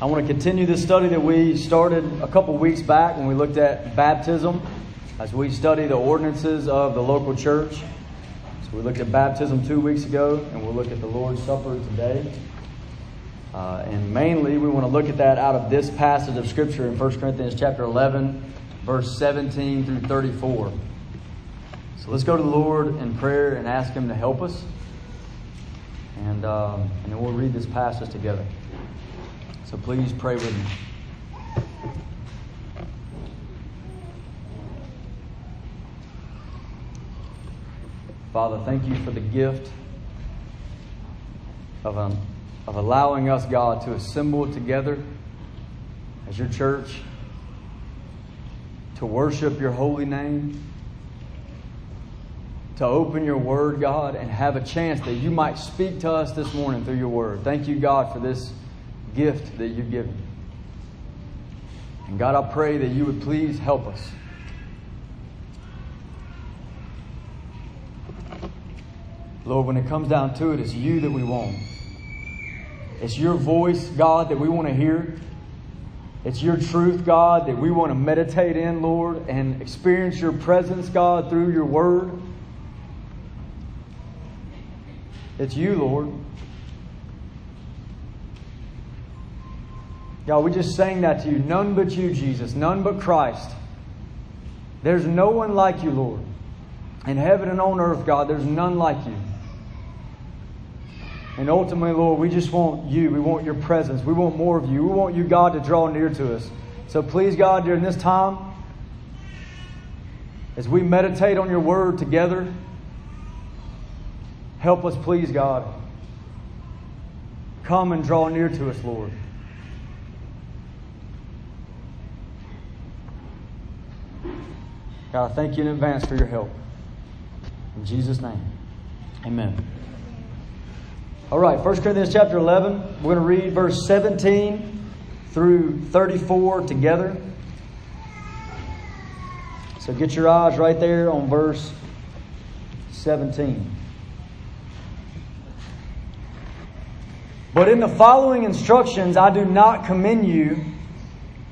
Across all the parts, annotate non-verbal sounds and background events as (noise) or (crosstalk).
I want to continue this study that we started a couple weeks back when we looked at baptism as we study the ordinances of the local church. So we looked at baptism two weeks ago, and we'll look at the Lord's Supper today. Uh, and mainly, we want to look at that out of this passage of Scripture in 1 Corinthians chapter 11, verse 17 through 34. So let's go to the Lord in prayer and ask Him to help us. And, um, and then we'll read this passage together. So please pray with me. Father, thank you for the gift of, um, of allowing us, God, to assemble together as your church to worship your holy name, to open your word, God, and have a chance that you might speak to us this morning through your word. Thank you, God, for this gift that you've given. And God, I pray that you would please help us. Lord, when it comes down to it, it's you that we want. It's your voice, God, that we want to hear. It's your truth, God, that we want to meditate in, Lord, and experience your presence, God, through your word. It's you, Lord. God, we just sang that to you. None but you, Jesus. None but Christ. There's no one like you, Lord. In heaven and on earth, God, there's none like you. And ultimately, Lord, we just want you. We want your presence. We want more of you. We want you, God, to draw near to us. So please, God, during this time, as we meditate on your word together, help us, please, God. Come and draw near to us, Lord. God, I thank you in advance for your help. In Jesus' name, amen. All right, 1 Corinthians chapter 11. We're going to read verse 17 through 34 together. So get your eyes right there on verse 17. But in the following instructions, I do not commend you,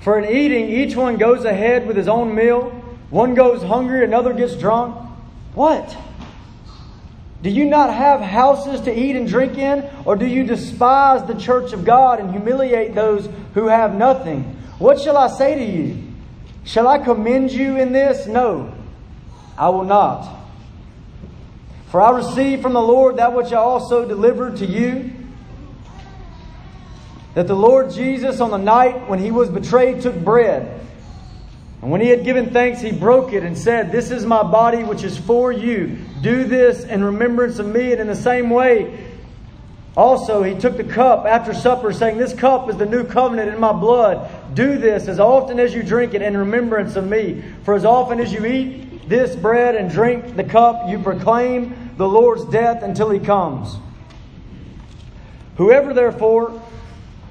For in eating, each one goes ahead with his own meal. One goes hungry, another gets drunk. What? Do you not have houses to eat and drink in? Or do you despise the church of God and humiliate those who have nothing? What shall I say to you? Shall I commend you in this? No, I will not. For I received from the Lord that which I also delivered to you that the Lord Jesus, on the night when he was betrayed, took bread. And when he had given thanks, he broke it and said, This is my body which is for you. Do this in remembrance of me. And in the same way, also he took the cup after supper, saying, This cup is the new covenant in my blood. Do this as often as you drink it in remembrance of me. For as often as you eat this bread and drink the cup, you proclaim the Lord's death until he comes. Whoever therefore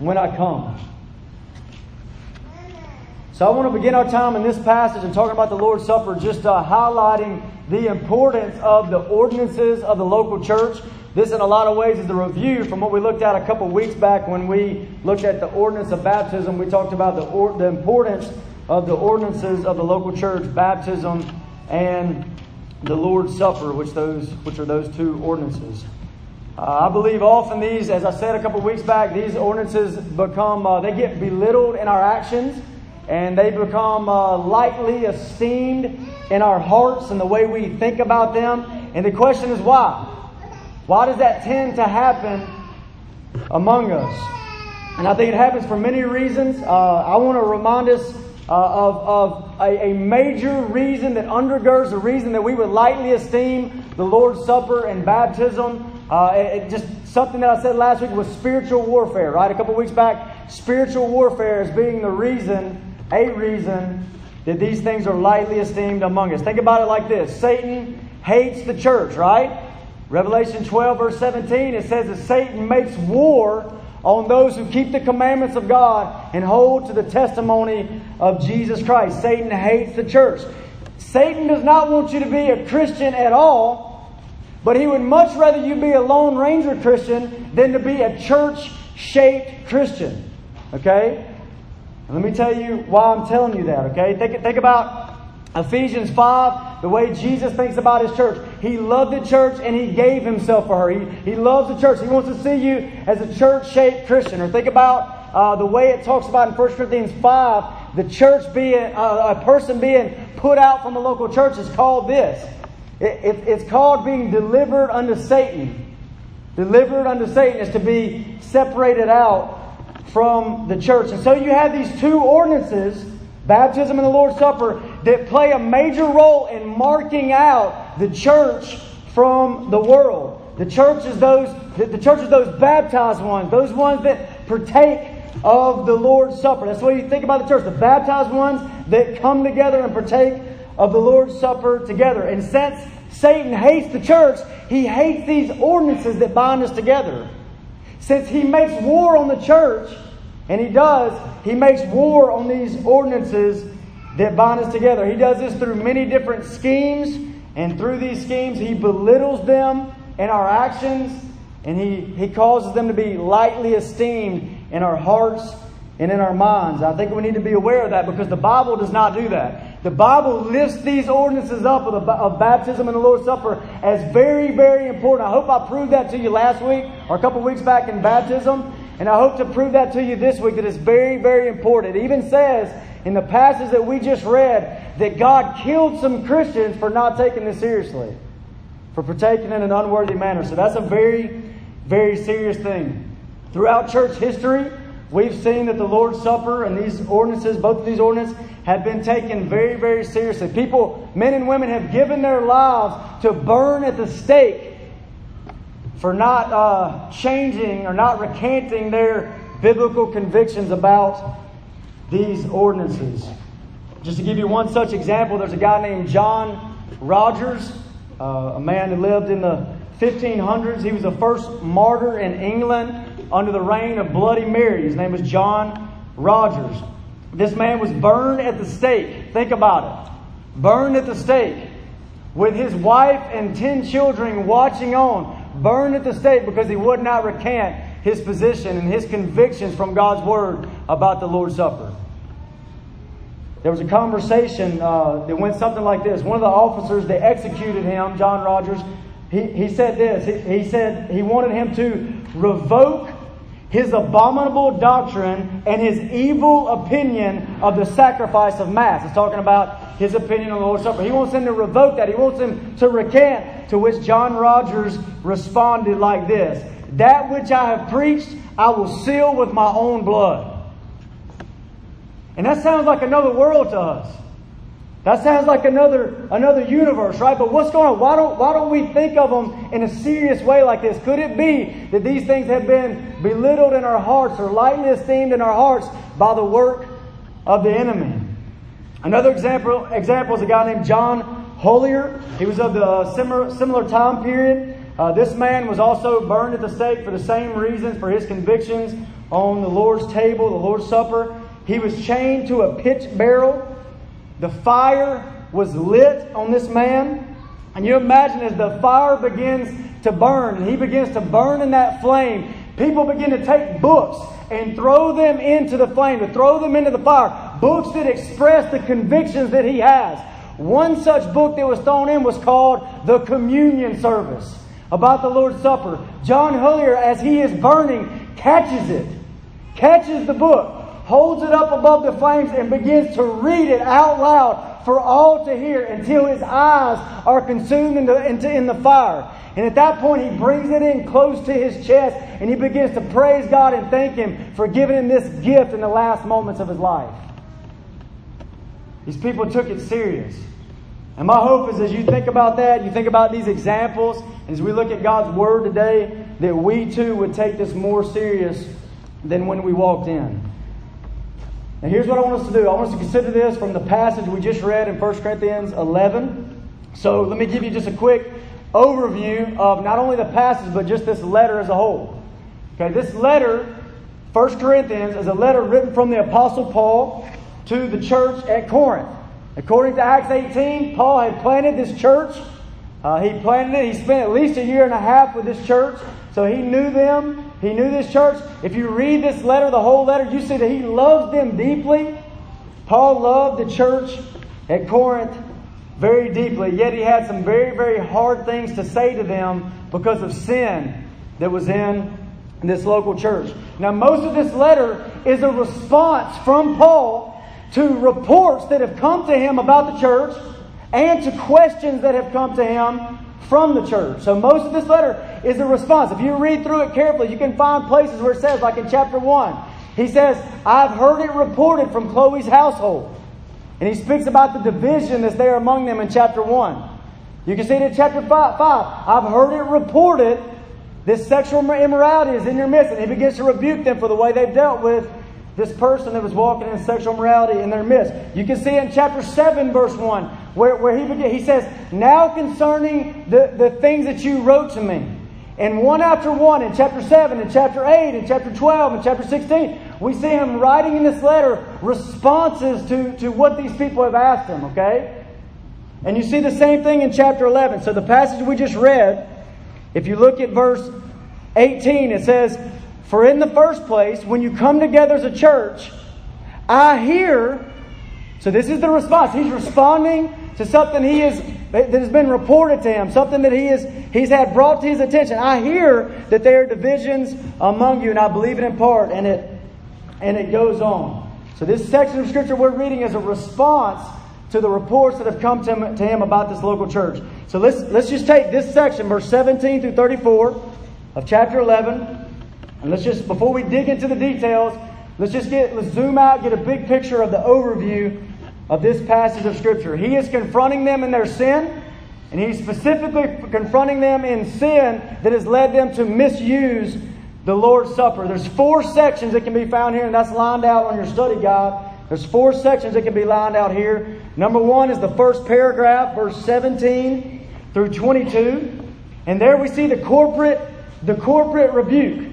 when I come. So I want to begin our time in this passage and talking about the Lord's Supper, just uh, highlighting the importance of the ordinances of the local church. This, in a lot of ways, is the review from what we looked at a couple weeks back when we looked at the ordinance of baptism. We talked about the, or, the importance of the ordinances of the local church, baptism and the Lord's Supper, which those which are those two ordinances. Uh, I believe often these, as I said a couple weeks back, these ordinances become uh, they get belittled in our actions and they become uh, lightly esteemed in our hearts and the way we think about them. And the question is why? Why does that tend to happen among us? And I think it happens for many reasons. Uh, I want to remind us uh, of, of a, a, major reason that undergirds the reason that we would lightly esteem the Lord's Supper and baptism. Uh, it, it just something that I said last week was spiritual warfare, right? A couple weeks back, spiritual warfare is being the reason a reason that these things are lightly esteemed among us. Think about it like this Satan hates the church, right? Revelation 12, verse 17, it says that Satan makes war on those who keep the commandments of God and hold to the testimony of Jesus Christ. Satan hates the church. Satan does not want you to be a Christian at all, but he would much rather you be a Lone Ranger Christian than to be a church shaped Christian. Okay? let me tell you why I'm telling you that, okay? Think, think about Ephesians 5, the way Jesus thinks about his church. He loved the church and he gave himself for her. He, he loves the church. He wants to see you as a church shaped Christian. Or think about uh, the way it talks about in 1 Corinthians 5, the church being, uh, a person being put out from a local church is called this. It, it, it's called being delivered unto Satan. Delivered unto Satan is to be separated out from the church. And so you have these two ordinances, baptism and the Lord's Supper, that play a major role in marking out the church from the world. The church is those the church is those baptized ones, those ones that partake of the Lord's Supper. That's way you think about the church. The baptized ones that come together and partake of the Lord's Supper together. And since Satan hates the church, he hates these ordinances that bind us together. Since he makes war on the church, and he does, he makes war on these ordinances that bind us together. He does this through many different schemes, and through these schemes, he belittles them in our actions, and he, he causes them to be lightly esteemed in our hearts and in our minds. I think we need to be aware of that because the Bible does not do that. The Bible lifts these ordinances up of, the, of baptism and the Lord's Supper as very, very important. I hope I proved that to you last week or a couple weeks back in baptism. And I hope to prove that to you this week that it's very, very important. It even says in the passage that we just read that God killed some Christians for not taking this seriously, for partaking in an unworthy manner. So that's a very, very serious thing. Throughout church history, We've seen that the Lord's Supper and these ordinances, both of these ordinances, have been taken very, very seriously. People, men and women, have given their lives to burn at the stake for not uh, changing or not recanting their biblical convictions about these ordinances. Just to give you one such example, there's a guy named John Rogers, uh, a man who lived in the 1500s. He was the first martyr in England under the reign of Bloody Mary. His name was John Rogers. This man was burned at the stake. Think about it. Burned at the stake with his wife and ten children watching on. Burned at the stake because he would not recant his position and his convictions from God's word about the Lord's Supper. There was a conversation uh, that went something like this. One of the officers that executed him, John Rogers, he, he said this. He, he said he wanted him to revoke his abominable doctrine and his evil opinion of the sacrifice of Mass. It's talking about his opinion on the Lord's Supper. He wants him to revoke that. He wants him to recant, to which John Rogers responded like this That which I have preached, I will seal with my own blood. And that sounds like another world to us. That sounds like another another universe, right? But what's going on? Why don't why don't we think of them in a serious way like this? Could it be that these things have been belittled in our hearts or lightly esteemed in our hearts by the work of the enemy? Another example example is a guy named John Hollier. He was of the similar similar time period. Uh, this man was also burned at the stake for the same reasons, for his convictions on the Lord's table, the Lord's Supper. He was chained to a pitch barrel. The fire was lit on this man. And you imagine as the fire begins to burn and he begins to burn in that flame, people begin to take books and throw them into the flame, to throw them into the fire. Books that express the convictions that he has. One such book that was thrown in was called The Communion Service about the Lord's Supper. John Hillier, as he is burning, catches it, catches the book, holds it up above the flames, and begins to read it out loud for all to hear until his eyes are consumed into, into, in the fire. And at that point, he brings it in close to his chest and he begins to praise God and thank Him for giving him this gift in the last moments of his life. These people took it serious. And my hope is as you think about that, you think about these examples, as we look at God's Word today, that we too would take this more serious than when we walked in. Now, here's what I want us to do I want us to consider this from the passage we just read in 1 Corinthians 11. So, let me give you just a quick overview of not only the passage, but just this letter as a whole. Okay, this letter, 1 Corinthians, is a letter written from the Apostle Paul to the church at Corinth. According to Acts 18, Paul had planted this church. Uh, he planted it. He spent at least a year and a half with this church. So he knew them. He knew this church. If you read this letter, the whole letter, you see that he loves them deeply. Paul loved the church at Corinth very deeply, yet he had some very, very hard things to say to them because of sin that was in this local church. Now, most of this letter is a response from Paul to reports that have come to him about the church and to questions that have come to him from the church. So, most of this letter is a response. If you read through it carefully, you can find places where it says, like in chapter 1, he says, I've heard it reported from Chloe's household. And he speaks about the division that's there among them in chapter 1. You can see it in chapter 5. five. I've heard it reported this sexual immorality is in your midst. And he begins to rebuke them for the way they've dealt with this person that was walking in sexual morality in their midst. You can see in chapter 7, verse 1, where, where he, he says, Now concerning the, the things that you wrote to me. And one after one, in chapter 7, in chapter 8, in chapter 12, in chapter 16, we see him writing in this letter responses to, to what these people have asked him, okay? And you see the same thing in chapter 11. So the passage we just read, if you look at verse 18, it says, For in the first place, when you come together as a church, I hear. So this is the response. He's responding to something he is that has been reported to him, something that he is he's had brought to his attention. I hear that there are divisions among you, and I believe it in part, and it and it goes on. So, this section of Scripture we're reading is a response to the reports that have come to him, to him about this local church. So, let's, let's just take this section, verse 17 through 34 of chapter 11, and let's just, before we dig into the details, let's just get, let's zoom out, get a big picture of the overview of this passage of Scripture. He is confronting them in their sin. And he's specifically confronting them in sin that has led them to misuse the Lord's Supper. There's four sections that can be found here, and that's lined out on your study guide. There's four sections that can be lined out here. Number one is the first paragraph, verse 17 through 22. And there we see the corporate, the corporate rebuke.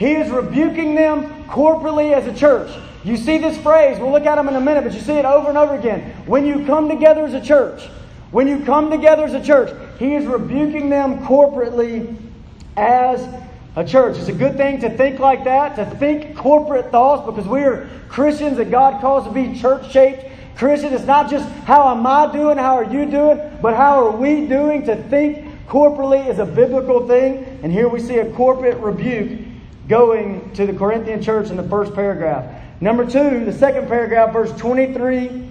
He is rebuking them corporately as a church. You see this phrase, we'll look at them in a minute, but you see it over and over again. When you come together as a church, when you come together as a church, he is rebuking them corporately as a church. It's a good thing to think like that, to think corporate thoughts, because we are Christians that God calls to be church shaped. Christian, it's not just how am I doing, how are you doing, but how are we doing to think corporately is a biblical thing. And here we see a corporate rebuke going to the Corinthian church in the first paragraph. Number two, the second paragraph, verse 23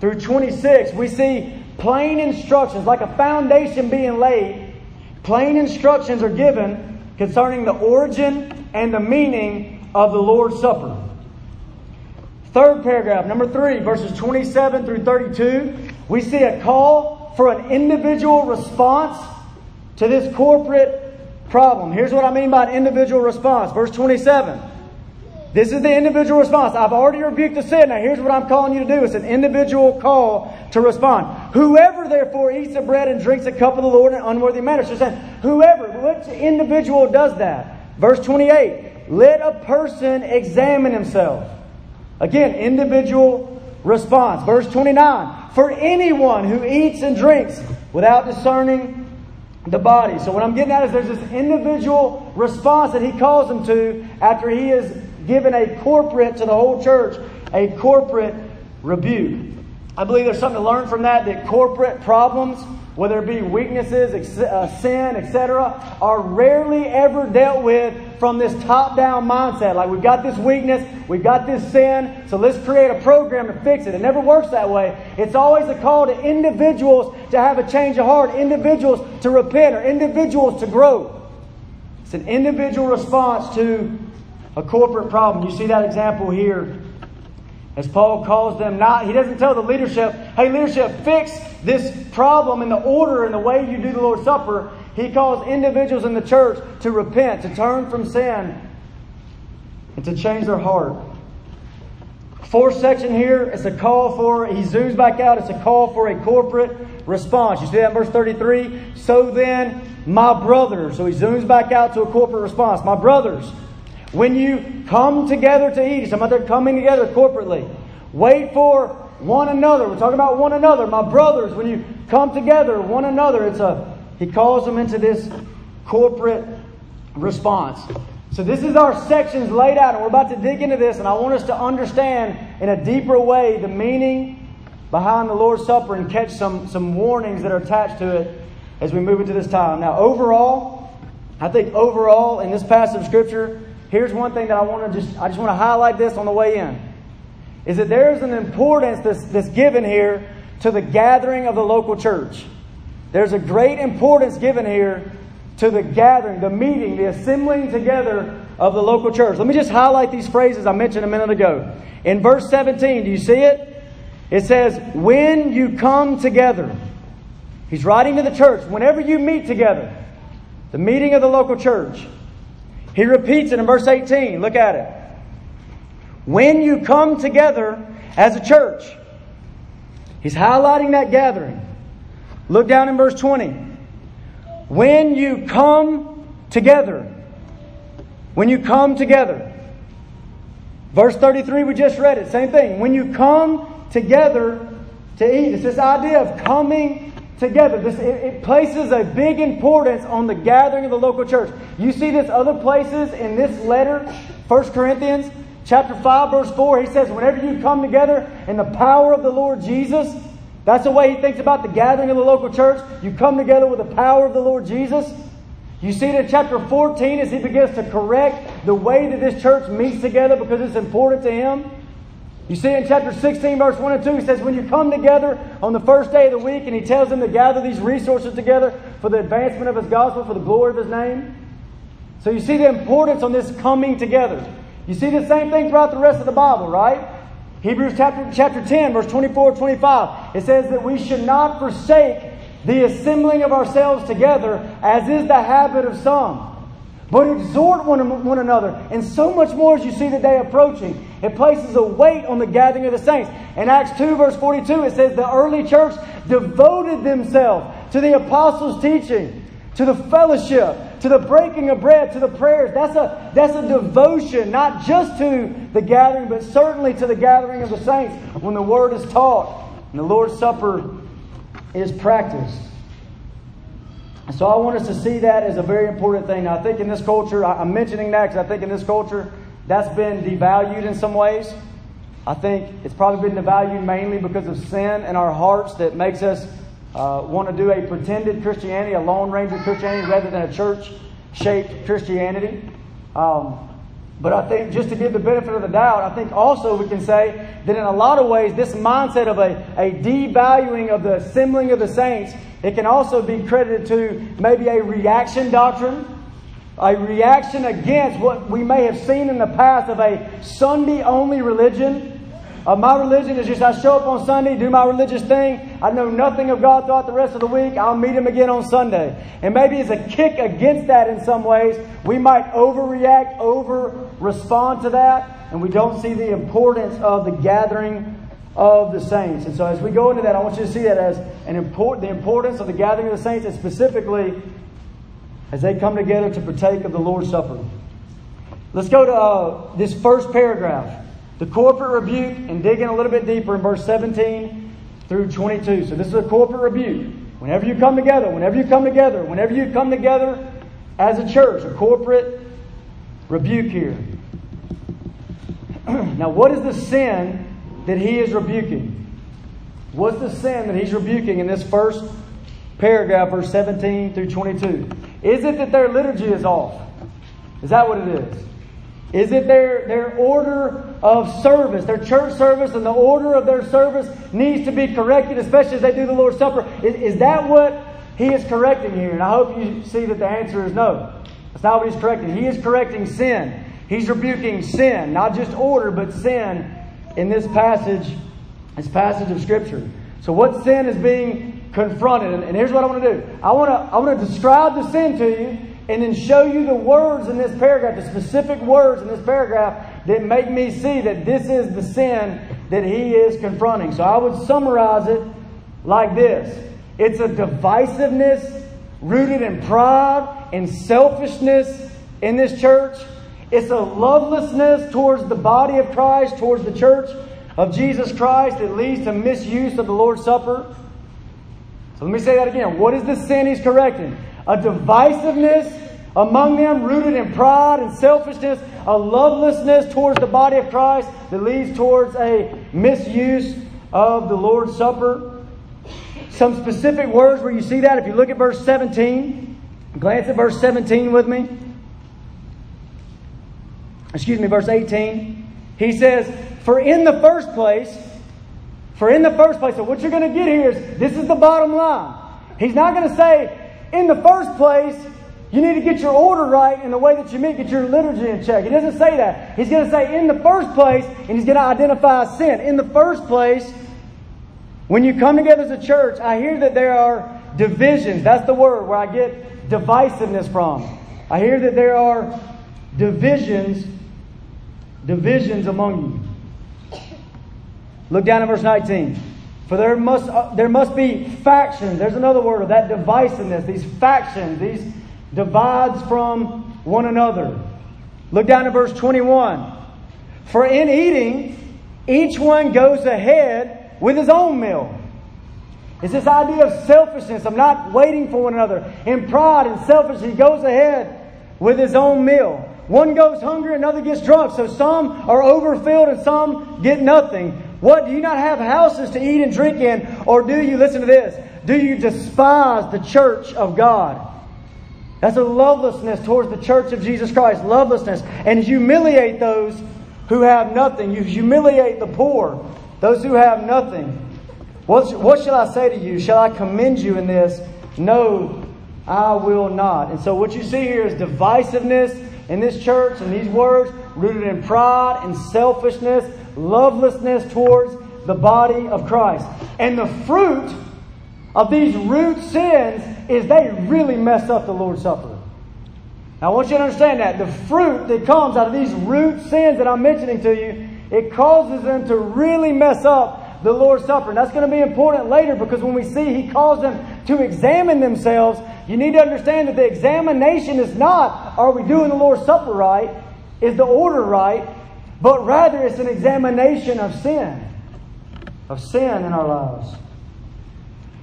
through 26, we see plain instructions, like a foundation being laid. Plain instructions are given concerning the origin and the meaning of the Lord's Supper. Third paragraph, number three, verses 27 through 32, we see a call for an individual response to this corporate problem. Here's what I mean by an individual response. Verse 27. This is the individual response. I've already rebuked the sin. Now, here's what I'm calling you to do it's an individual call to respond. Whoever, therefore, eats the bread and drinks the cup of the Lord in an unworthy manner. So, saying, whoever, which individual does that? Verse 28 Let a person examine himself. Again, individual response. Verse 29 For anyone who eats and drinks without discerning the body. So, what I'm getting at is there's this individual response that he calls them to after he has given a corporate to the whole church, a corporate rebuke. I believe there's something to learn from that that corporate problems whether it be weaknesses, uh, sin, etc., are rarely ever dealt with from this top down mindset. Like, we've got this weakness, we've got this sin, so let's create a program to fix it. It never works that way. It's always a call to individuals to have a change of heart, individuals to repent, or individuals to grow. It's an individual response to a corporate problem. You see that example here as Paul calls them not, he doesn't tell the leadership, hey, leadership, fix this problem in the order and the way you do the Lord's Supper. He calls individuals in the church to repent, to turn from sin, and to change their heart. Fourth section here, it's a call for, he zooms back out, it's a call for a corporate response. You see that in verse 33? So then, my brothers, so he zooms back out to a corporate response. My brothers, when you come together to eat, some other coming together corporately. Wait for one another. We're talking about one another. My brothers, when you come together, one another, it's a he calls them into this corporate response. So this is our sections laid out, and we're about to dig into this, and I want us to understand in a deeper way the meaning behind the Lord's Supper and catch some, some warnings that are attached to it as we move into this time. Now, overall, I think overall in this passage of Scripture, here's one thing that I want to just I just want to highlight this on the way in. Is that there's an importance that's, that's given here to the gathering of the local church. There's a great importance given here to the gathering, the meeting, the assembling together of the local church. Let me just highlight these phrases I mentioned a minute ago. In verse 17, do you see it? It says, When you come together. He's writing to the church, whenever you meet together, the meeting of the local church. He repeats it in verse 18. Look at it. When you come together as a church, he's highlighting that gathering. Look down in verse 20. When you come together, when you come together. Verse 33, we just read it. Same thing. When you come together to eat, it's this idea of coming together. This, it, it, places a big importance on the gathering of the local church. You see this other places in this letter, 1 Corinthians chapter 5, verse 4. He says, Whenever you come together in the power of the Lord Jesus, that's the way he thinks about the gathering of the local church. You come together with the power of the Lord Jesus. You see it in chapter 14 as he begins to correct the way that this church meets together because it's important to him. You see in chapter 16, verse 1 and 2, he says, When you come together on the first day of the week, and he tells them to gather these resources together for the advancement of his gospel, for the glory of his name. So you see the importance on this coming together. You see the same thing throughout the rest of the Bible, right? Hebrews chapter, chapter 10, verse 24 25. It says that we should not forsake the assembling of ourselves together, as is the habit of some but exhort one, one another. And so much more as you see the day approaching. It places a weight on the gathering of the saints. In Acts 2, verse 42, it says, The early church devoted themselves to the apostles' teaching, to the fellowship, to the breaking of bread, to the prayers. That's a, that's a devotion, not just to the gathering, but certainly to the gathering of the saints when the word is taught and the Lord's Supper is practiced. So I want us to see that as a very important thing. I think in this culture, I'm mentioning that because I think in this culture, that's been devalued in some ways. I think it's probably been devalued mainly because of sin in our hearts that makes us uh, want to do a pretended Christianity, a Lone Ranger Christianity, rather than a church shaped Christianity. Um, but I think just to give the benefit of the doubt, I think also we can say that in a lot of ways, this mindset of a, a devaluing of the assembling of the saints it can also be credited to maybe a reaction doctrine, a reaction against what we may have seen in the past of a Sunday only religion. Uh, my religion is just I show up on Sunday, do my religious thing. I know nothing of God throughout the rest of the week. I'll meet Him again on Sunday. And maybe as a kick against that in some ways, we might overreact, over respond to that, and we don't see the importance of the gathering of the saints. And so as we go into that, I want you to see that as an import, the importance of the gathering of the saints, and specifically as they come together to partake of the Lord's Supper. Let's go to uh, this first paragraph. the corporate rebuke and dig in a little bit deeper in verse 17 through 22. So this is a corporate rebuke. Whenever you come together, whenever you come together, whenever you come together as a church, a corporate rebuke here. (clears throat) now, what is the sin that he is rebuking? What's the sin that he's rebuking in this first paragraph, verse 17 through 22? Is it that their liturgy is off? Is that what it is? Is it their, their order of service, their church service, and the order of their service needs to be corrected, especially as they do the Lord's Supper? Is, is that what he is correcting here? And I hope you see that the answer is no. That's not what he's correcting. He is correcting sin. He's rebuking sin, not just order, but sin in this passage, this passage of Scripture. So, what sin is being confronted? And, here's what I want to do. I want to I want to describe the sin to you and then show you the words in this paragraph, the specific words in this paragraph that make me see that this is the sin that he is confronting. So I would summarize it like this it's a divisiveness rooted in pride and selfishness in this church. It's a lovelessness towards the body of Christ, towards the church of Jesus Christ that leads to misuse of the Lord's Supper. So let me say that again. What is the sin he's correcting? a divisiveness among them rooted in pride and selfishness, a lovelessness towards the body of Christ that leads towards a misuse of the Lord's Supper. Some specific words where you see that, if you look at verse 17, glance at verse 17 with me. Excuse me, verse 18. He says, For in the first place, for in the first place, so what you're going to get here is this is the bottom line. He's not going to say, in the first place, you need to get your order right in the way that you meet, get your liturgy in check. He doesn't say that. He's going to say, in the first place, and he's going to identify sin. In the first place, when you come together as a church, I hear that there are divisions. That's the word where I get divisiveness from. I hear that there are divisions, divisions among you. Look down at verse 19. For there must, uh, there must be factions. There's another word of that divisiveness, these factions, these divides from one another. Look down at verse 21. For in eating, each one goes ahead with his own meal. It's this idea of selfishness, of not waiting for one another. In pride and selfishness, he goes ahead with his own meal. One goes hungry, another gets drunk. So some are overfilled and some get nothing. What? Do you not have houses to eat and drink in? Or do you, listen to this, do you despise the church of God? That's a lovelessness towards the church of Jesus Christ. Lovelessness. And humiliate those who have nothing. You humiliate the poor, those who have nothing. What, what shall I say to you? Shall I commend you in this? No, I will not. And so what you see here is divisiveness in this church and these words rooted in pride and selfishness lovelessness towards the body of Christ. And the fruit of these root sins is they really mess up the Lord's Supper. Now, I want you to understand that. The fruit that comes out of these root sins that I'm mentioning to you, it causes them to really mess up the Lord's Supper. And that's going to be important later because when we see He calls them to examine themselves, you need to understand that the examination is not, are we doing the Lord's Supper right? Is the order right? but rather it's an examination of sin, of sin in our lives.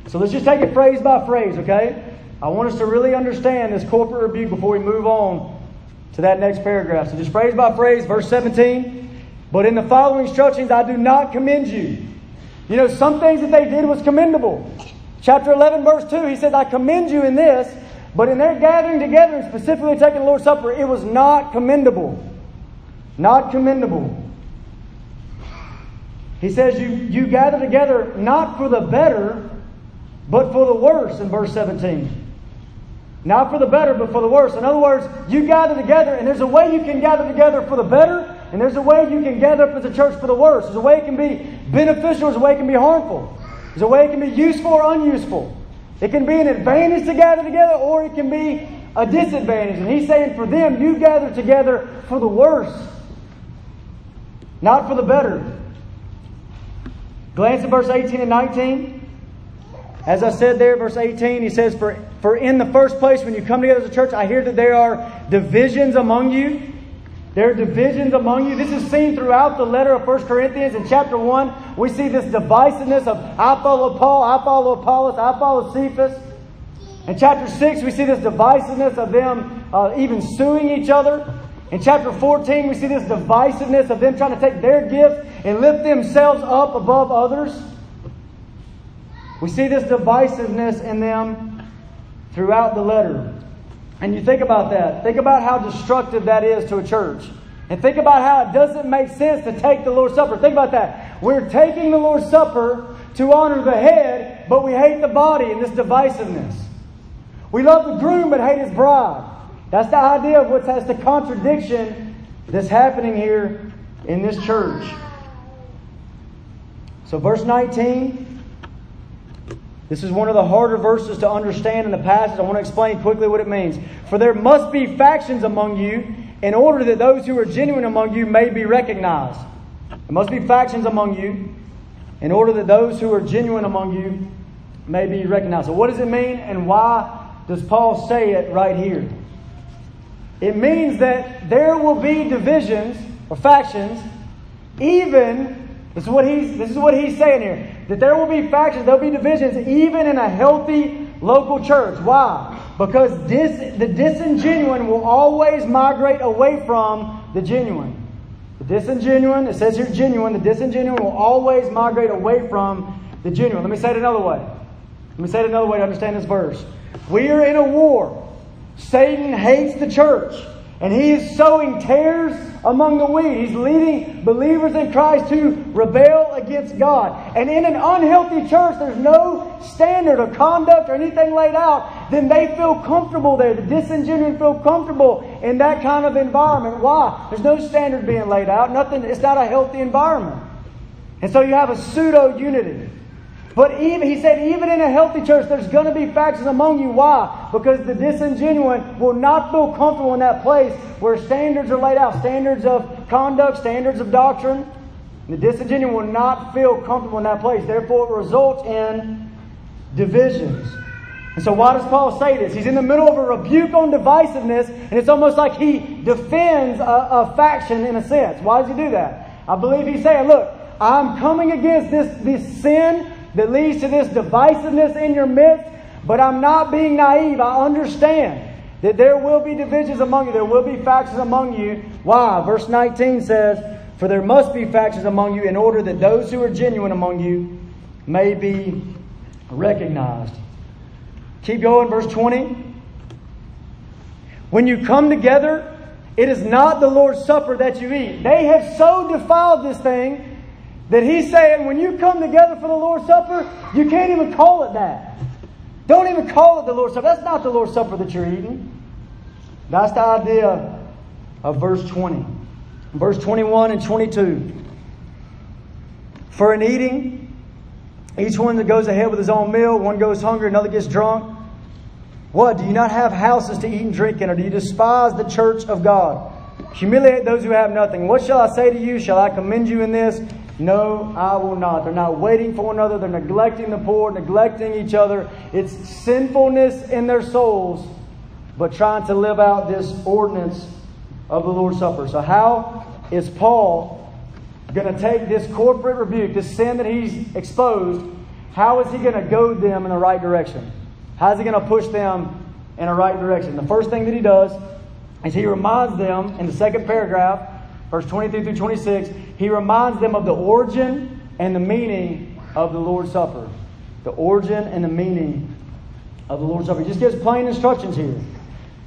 So let's just take it phrase by phrase, okay? I want us to really understand this corporate rebuke before we move on to that next paragraph. So just phrase by phrase, verse 17. But in the following instructions, I do not commend you. You know, some things that they did was commendable. Chapter 11, verse 2, he says, I commend you in this, but in their gathering together and specifically taking the Lord's Supper, it was not commendable not commendable. He says, you, you gather together not for the better, but for the worse in verse 17. Not for the better, but for the worse. In other words, you gather together, and there's a way you can gather together for the better, and there's a way you can gather up as a church for the worse. There's a way it can be beneficial, there's a way it can be harmful. There's a way it can be useful or unuseful. It can be an advantage to gather together, or it can be a disadvantage. And he's saying for them, you gather together for the worse not for the better. Glance at verse 18 and 19. As I said there, verse 18, he says, For, for in the first place, when you come together as a church, I hear that there are divisions among you. There are divisions among you. This is seen throughout the letter of 1 Corinthians. In chapter 1, we see this divisiveness of I follow Paul, I follow Apollos, I follow Cephas. In chapter 6, we see this divisiveness of them uh, even suing each other. In chapter 14, we see this divisiveness of them trying to take their gifts and lift themselves up above others. We see this divisiveness in them throughout the letter. And you think about that. Think about how destructive that is to a church. And think about how it doesn't make sense to take the Lord's Supper. Think about that. We're taking the Lord's Supper to honor the head, but we hate the body in this divisiveness. We love the groom, but hate his bride. That's the idea of what's has the contradiction that's happening here in this church. So, verse 19. This is one of the harder verses to understand in the passage. I want to explain quickly what it means. For there must be factions among you, in order that those who are genuine among you may be recognized. There must be factions among you, in order that those who are genuine among you may be recognized. So, what does it mean, and why does Paul say it right here? It means that there will be divisions or factions, even this is what he's this is what he's saying here. That there will be factions, there'll be divisions, even in a healthy local church. Why? Because dis, the disingenuine will always migrate away from the genuine. The disingenuine, it says here genuine, the disingenuine will always migrate away from the genuine. Let me say it another way. Let me say it another way to understand this verse. We are in a war. Satan hates the church. And he is sowing tares among the wheat. He's leading believers in Christ to rebel against God. And in an unhealthy church, there's no standard of conduct or anything laid out. Then they feel comfortable there. The disingenuous feel comfortable in that kind of environment. Why? There's no standard being laid out. Nothing. It's not a healthy environment. And so you have a pseudo unity. But even he said, even in a healthy church, there's going to be factions among you. Why? Because the disingenuine will not feel comfortable in that place where standards are laid out, standards of conduct, standards of doctrine. The disingenuine will not feel comfortable in that place. Therefore, it results in divisions. And so, why does Paul say this? He's in the middle of a rebuke on divisiveness, and it's almost like he defends a, a faction in a sense. Why does he do that? I believe he's saying, Look, I'm coming against this, this sin that leads to this divisiveness in your midst, but I'm not being naive. I understand that there will be divisions among you, there will be factions among you. Why? Verse 19 says, For there must be factions among you in order that those who are genuine among you may be recognized. Keep going, verse 20. When you come together, it is not the Lord's Supper that you eat. They have so defiled this thing that he's saying when you come together for the Lord's Supper, you can't even call it that. Don't even call it the Lord's Supper. That's not the Lord's Supper that you're eating. That's the idea of verse 20. Verse 21 and 22. For an eating, each one that goes ahead with his own meal, one goes hungry, another gets drunk. What? Do you not have houses to eat and drink in, or do you despise the church of God? Humiliate those who have nothing. What shall I say to you? Shall I commend you in this? No, I will not. They're not waiting for one another. They're neglecting the poor, neglecting each other. It's sinfulness in their souls, but trying to live out this ordinance of the Lord's Supper. So, how is Paul going to take this corporate rebuke, this sin that he's exposed? How is he going to goad them in the right direction? How is he going to push them in the right direction? The first thing that he does is he reminds them in the second paragraph verse 23 through 26, he reminds them of the origin and the meaning of the Lord's Supper. The origin and the meaning of the Lord's Supper. He just gives plain instructions here.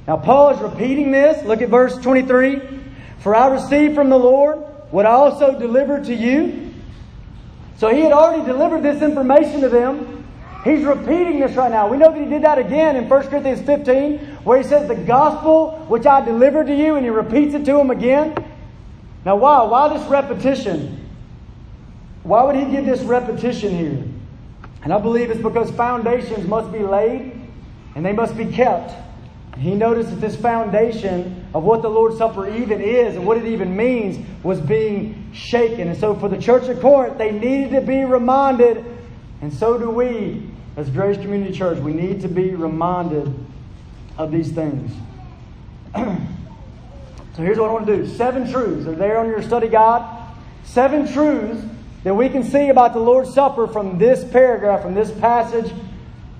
Now, Paul is repeating this. Look at verse 23. For I received from the Lord what I also delivered to you. So he had already delivered this information to them. He's repeating this right now. We know that he did that again in 1 Corinthians 15, where he says, The gospel which I delivered to you, and he repeats it to them again. Now, why? Why this repetition? Why would he give this repetition here? And I believe it's because foundations must be laid and they must be kept. He noticed that this foundation of what the Lord's Supper even is and what it even means was being shaken. And so, for the church of Corinth, they needed to be reminded, and so do we as Grace Community Church. We need to be reminded of these things. (clears throat) So here's what I want to do seven truths. Are there on your study guide? Seven truths that we can see about the Lord's Supper from this paragraph, from this passage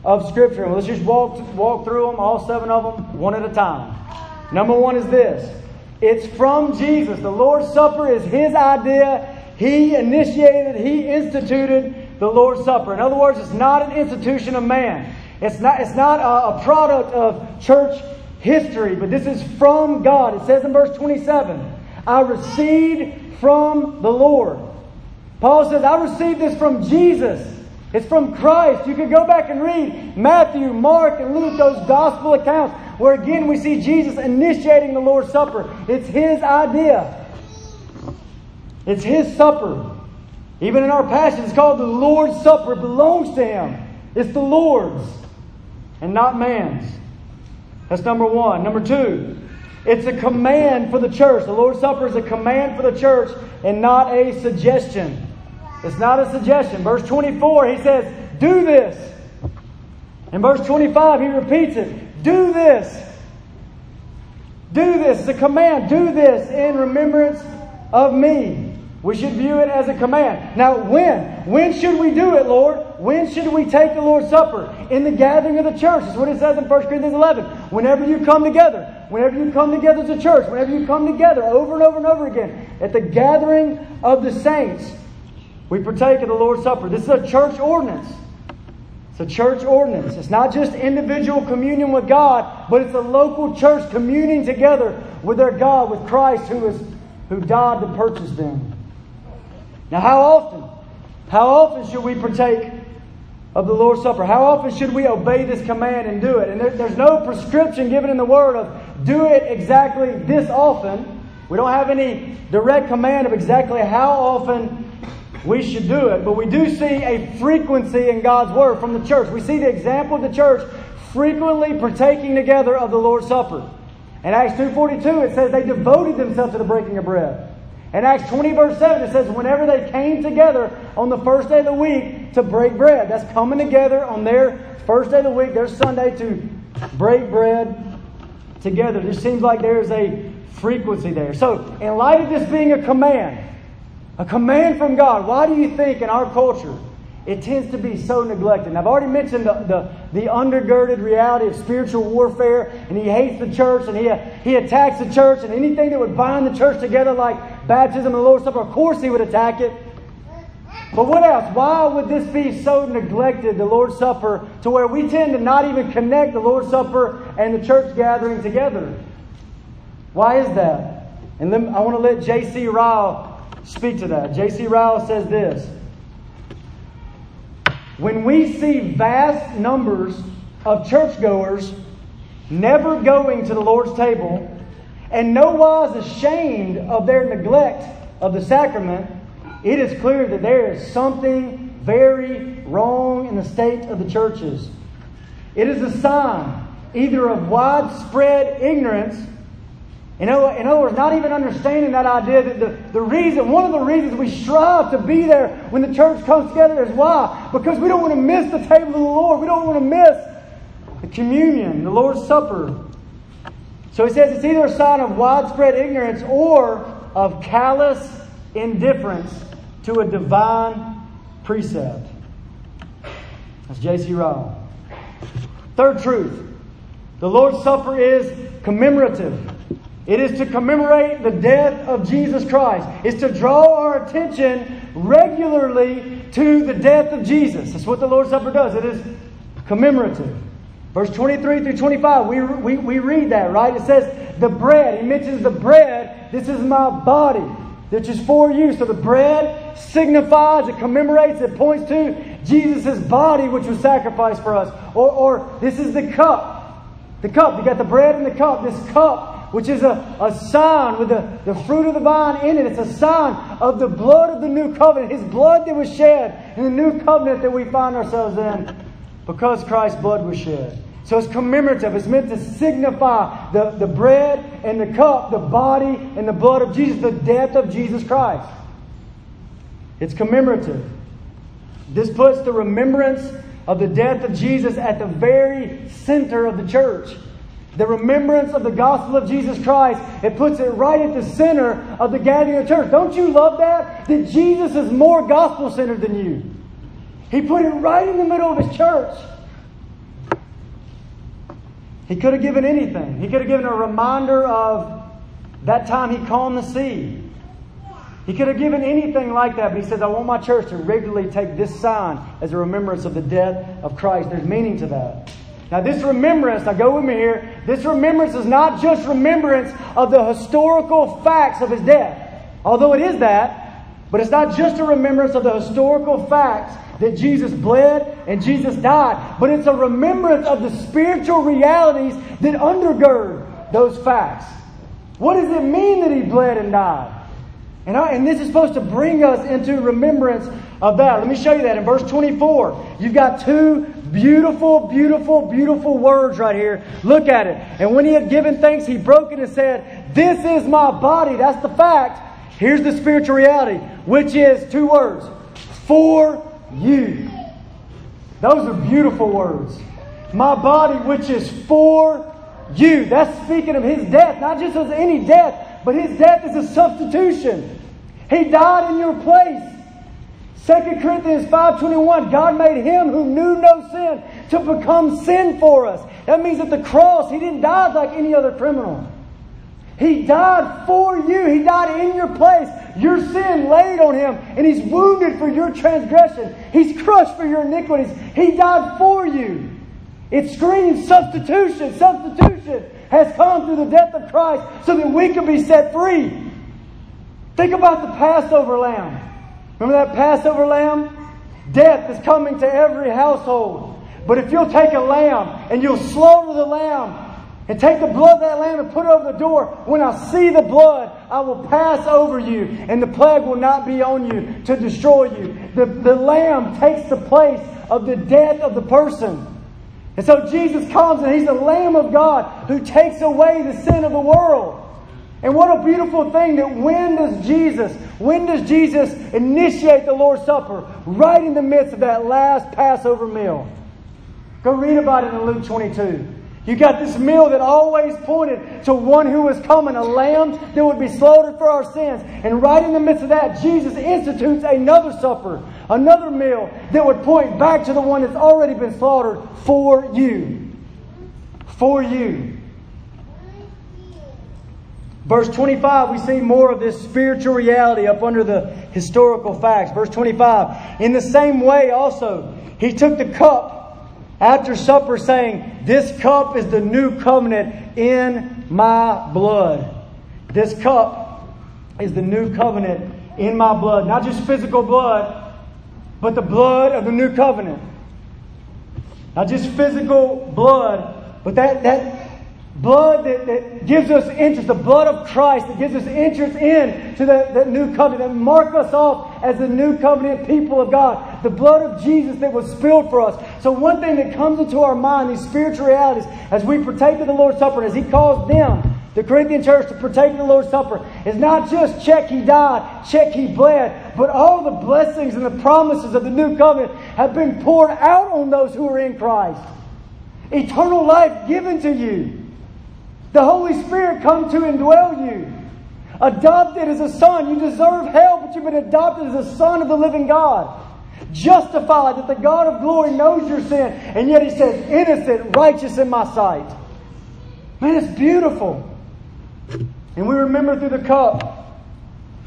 of Scripture. Let's just walk, walk through them, all seven of them, one at a time. Number one is this it's from Jesus. The Lord's Supper is His idea. He initiated, He instituted the Lord's Supper. In other words, it's not an institution of man. It's not, it's not a, a product of church history, but this is from God. It says in verse 27 I received from the Lord. Paul says, I received this from Jesus. It's from Christ. You could go back and read Matthew, Mark, and Luke, those gospel accounts, where again we see Jesus initiating the Lord's Supper. It's his idea, it's his supper. Even in our passage, it's called the Lord's Supper. It belongs to him. It's the Lord's and not man's. That's number one. Number two, it's a command for the church. The Lord's Supper is a command for the church and not a suggestion. It's not a suggestion. Verse 24, he says, Do this. In verse 25, he repeats it Do this. Do this. It's a command. Do this in remembrance of me. We should view it as a command. Now, when? When should we do it, Lord? When should we take the Lord's Supper? In the gathering of the church. That's what it says in 1 Corinthians 11. Whenever you come together, whenever you come together as a church, whenever you come together over and over and over again, at the gathering of the saints, we partake of the Lord's Supper. This is a church ordinance. It's a church ordinance. It's not just individual communion with God, but it's a local church communing together with their God, with Christ who, is, who died to purchase them. Now, how often? How often should we partake of the Lord's Supper? How often should we obey this command and do it? And there, there's no prescription given in the Word of do it exactly this often. We don't have any direct command of exactly how often we should do it, but we do see a frequency in God's Word from the church. We see the example of the church frequently partaking together of the Lord's Supper. In Acts 2.42 it says they devoted themselves to the breaking of bread. In Acts 20, verse 7, it says, whenever they came together on the first day of the week to break bread, that's coming together on their first day of the week, their Sunday, to break bread together. It seems like there's a frequency there. So, in light of this being a command, a command from God, why do you think in our culture it tends to be so neglected. And I've already mentioned the, the, the, undergirded reality of spiritual warfare, and he hates the church, and he, he attacks the church, and anything that would bind the church together, like baptism and the Lord's Supper, of course he would attack it. But what else? Why would this be so neglected, the Lord's Supper, to where we tend to not even connect the Lord's Supper and the church gathering together? Why is that? And then I want to let J.C. Ryle speak to that. J.C. Ryle says this. When we see vast numbers of churchgoers never going to the Lord's table and no wise ashamed of their neglect of the sacrament, it is clear that there is something very wrong in the state of the churches. It is a sign either of widespread ignorance in other, words, not even understanding that idea that the, the reason, one of the reasons we strive to be there when the church comes together is why? Because we don't want to miss the table of the Lord. We don't want to miss the communion, the Lord's Supper. So he says it's either a sign of widespread ignorance or of callous indifference to a divine precept. That's J.C. Ryle. Third truth the Lord's Supper is commemorative. It is to commemorate the death of Jesus Christ. It's to draw our attention regularly to the death of Jesus. That's what the Lord's Supper does. It is commemorative. Verse 23 through 25, we, we, we read that, right? It says, the bread. He mentions the bread. This is my body, which is for you. So the bread signifies, it commemorates, it points to Jesus' body, which was sacrificed for us. Or, or this is the cup. The cup. You got the bread and the cup. This cup which is a, a sign with the, the fruit of the vine in it. It's a sign of the blood of the new covenant, His blood that was shed in the new covenant that we find ourselves in because Christ's blood was shed. So it's commemorative. It's meant to signify the, the bread and the cup, the body and the blood of Jesus, the death of Jesus Christ. It's commemorative. This puts the remembrance of the death of Jesus at the very center of the church. the remembrance of the gospel of Jesus Christ, it puts it right at the center of the gathering of church. Don't you love that? That Jesus is more gospel centered than you. He put it right in the middle of his church. He could have given anything. He could have given a reminder of that time he calmed the sea. He could have given anything like that, but he says, I want my church to regularly take this sign as a remembrance of the death of Christ. There's meaning to that. Now, this remembrance, now go with me here, this remembrance is not just remembrance of the historical facts of his death, although it is that, but it's not just a remembrance of the historical facts that Jesus bled and Jesus died, but it's a remembrance of the spiritual realities that undergird those facts. What does it mean that he bled and died? And, I, and this is supposed to bring us into remembrance of that. Let me show you that in verse 24. You've got two beautiful, beautiful, beautiful words right here. Look at it. And when he had given thanks, he broke it and said, This is my body. That's the fact. Here's the spiritual reality, which is two words for you. Those are beautiful words. My body, which is for you. That's speaking of his death, not just as any death, but his death is a substitution. He died in your place. 2 Corinthians 5.21, God made him who knew no sin to become sin for us. That means at the cross, he didn't die like any other criminal. He died for you. He died in your place. Your sin laid on him, and he's wounded for your transgression. He's crushed for your iniquities. He died for you. It screams substitution, substitution has come through the death of Christ so that we can be set free. Think about the Passover lamb. Remember that Passover lamb? Death is coming to every household. But if you'll take a lamb and you'll slaughter the lamb and take the blood of that lamb and put it over the door, when I see the blood, I will pass over you and the plague will not be on you to destroy you. The, the lamb takes the place of the death of the person. And so Jesus comes and he's the Lamb of God who takes away the sin of the world. And what a beautiful thing that when does Jesus, when does Jesus initiate the Lord's Supper? Right in the midst of that last Passover meal. Go read about it in Luke 22. You got this meal that always pointed to one who was coming, a lamb that would be slaughtered for our sins. And right in the midst of that, Jesus institutes another supper, another meal that would point back to the one that's already been slaughtered for you. For you. Verse 25, we see more of this spiritual reality up under the historical facts. Verse 25, in the same way also, he took the cup after supper, saying, This cup is the new covenant in my blood. This cup is the new covenant in my blood. Not just physical blood, but the blood of the new covenant. Not just physical blood, but that, that blood that, that gives us interest, the blood of Christ that gives us interest in to that, new covenant, that mark us off as the new covenant people of God. The blood of Jesus that was spilled for us. So one thing that comes into our mind, these spiritual realities, as we partake of the Lord's Supper, as He calls them, the Corinthian church, to partake of the Lord's Supper, is not just check He died, check He bled, but all the blessings and the promises of the new covenant have been poured out on those who are in Christ. Eternal life given to you. The Holy Spirit come to indwell you. Adopted as a son. You deserve hell, but you've been adopted as a son of the living God. Justified that the God of glory knows your sin, and yet He says, innocent, righteous in my sight. Man, it's beautiful. And we remember through the cup,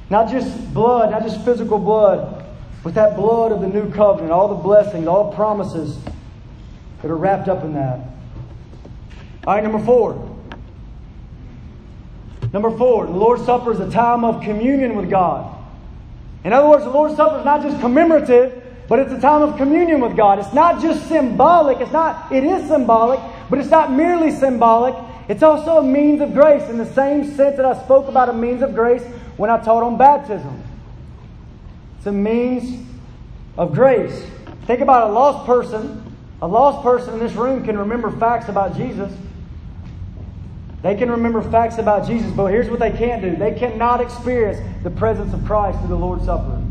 not just blood, not just physical blood, but that blood of the new covenant, all the blessings, all promises that are wrapped up in that. All right, number four. Number four, the Lord's Supper is a time of communion with God. In other words, the Lord's Supper is not just commemorative, but it's a time of communion with God. It's not just symbolic. It's not, it is symbolic, but it's not merely symbolic. It's also a means of grace in the same sense that I spoke about a means of grace when I taught on baptism. It's a means of grace. Think about a lost person. A lost person in this room can remember facts about Jesus. They can remember facts about Jesus, but here's what they can't do they cannot experience the presence of Christ through the Lord's Supper.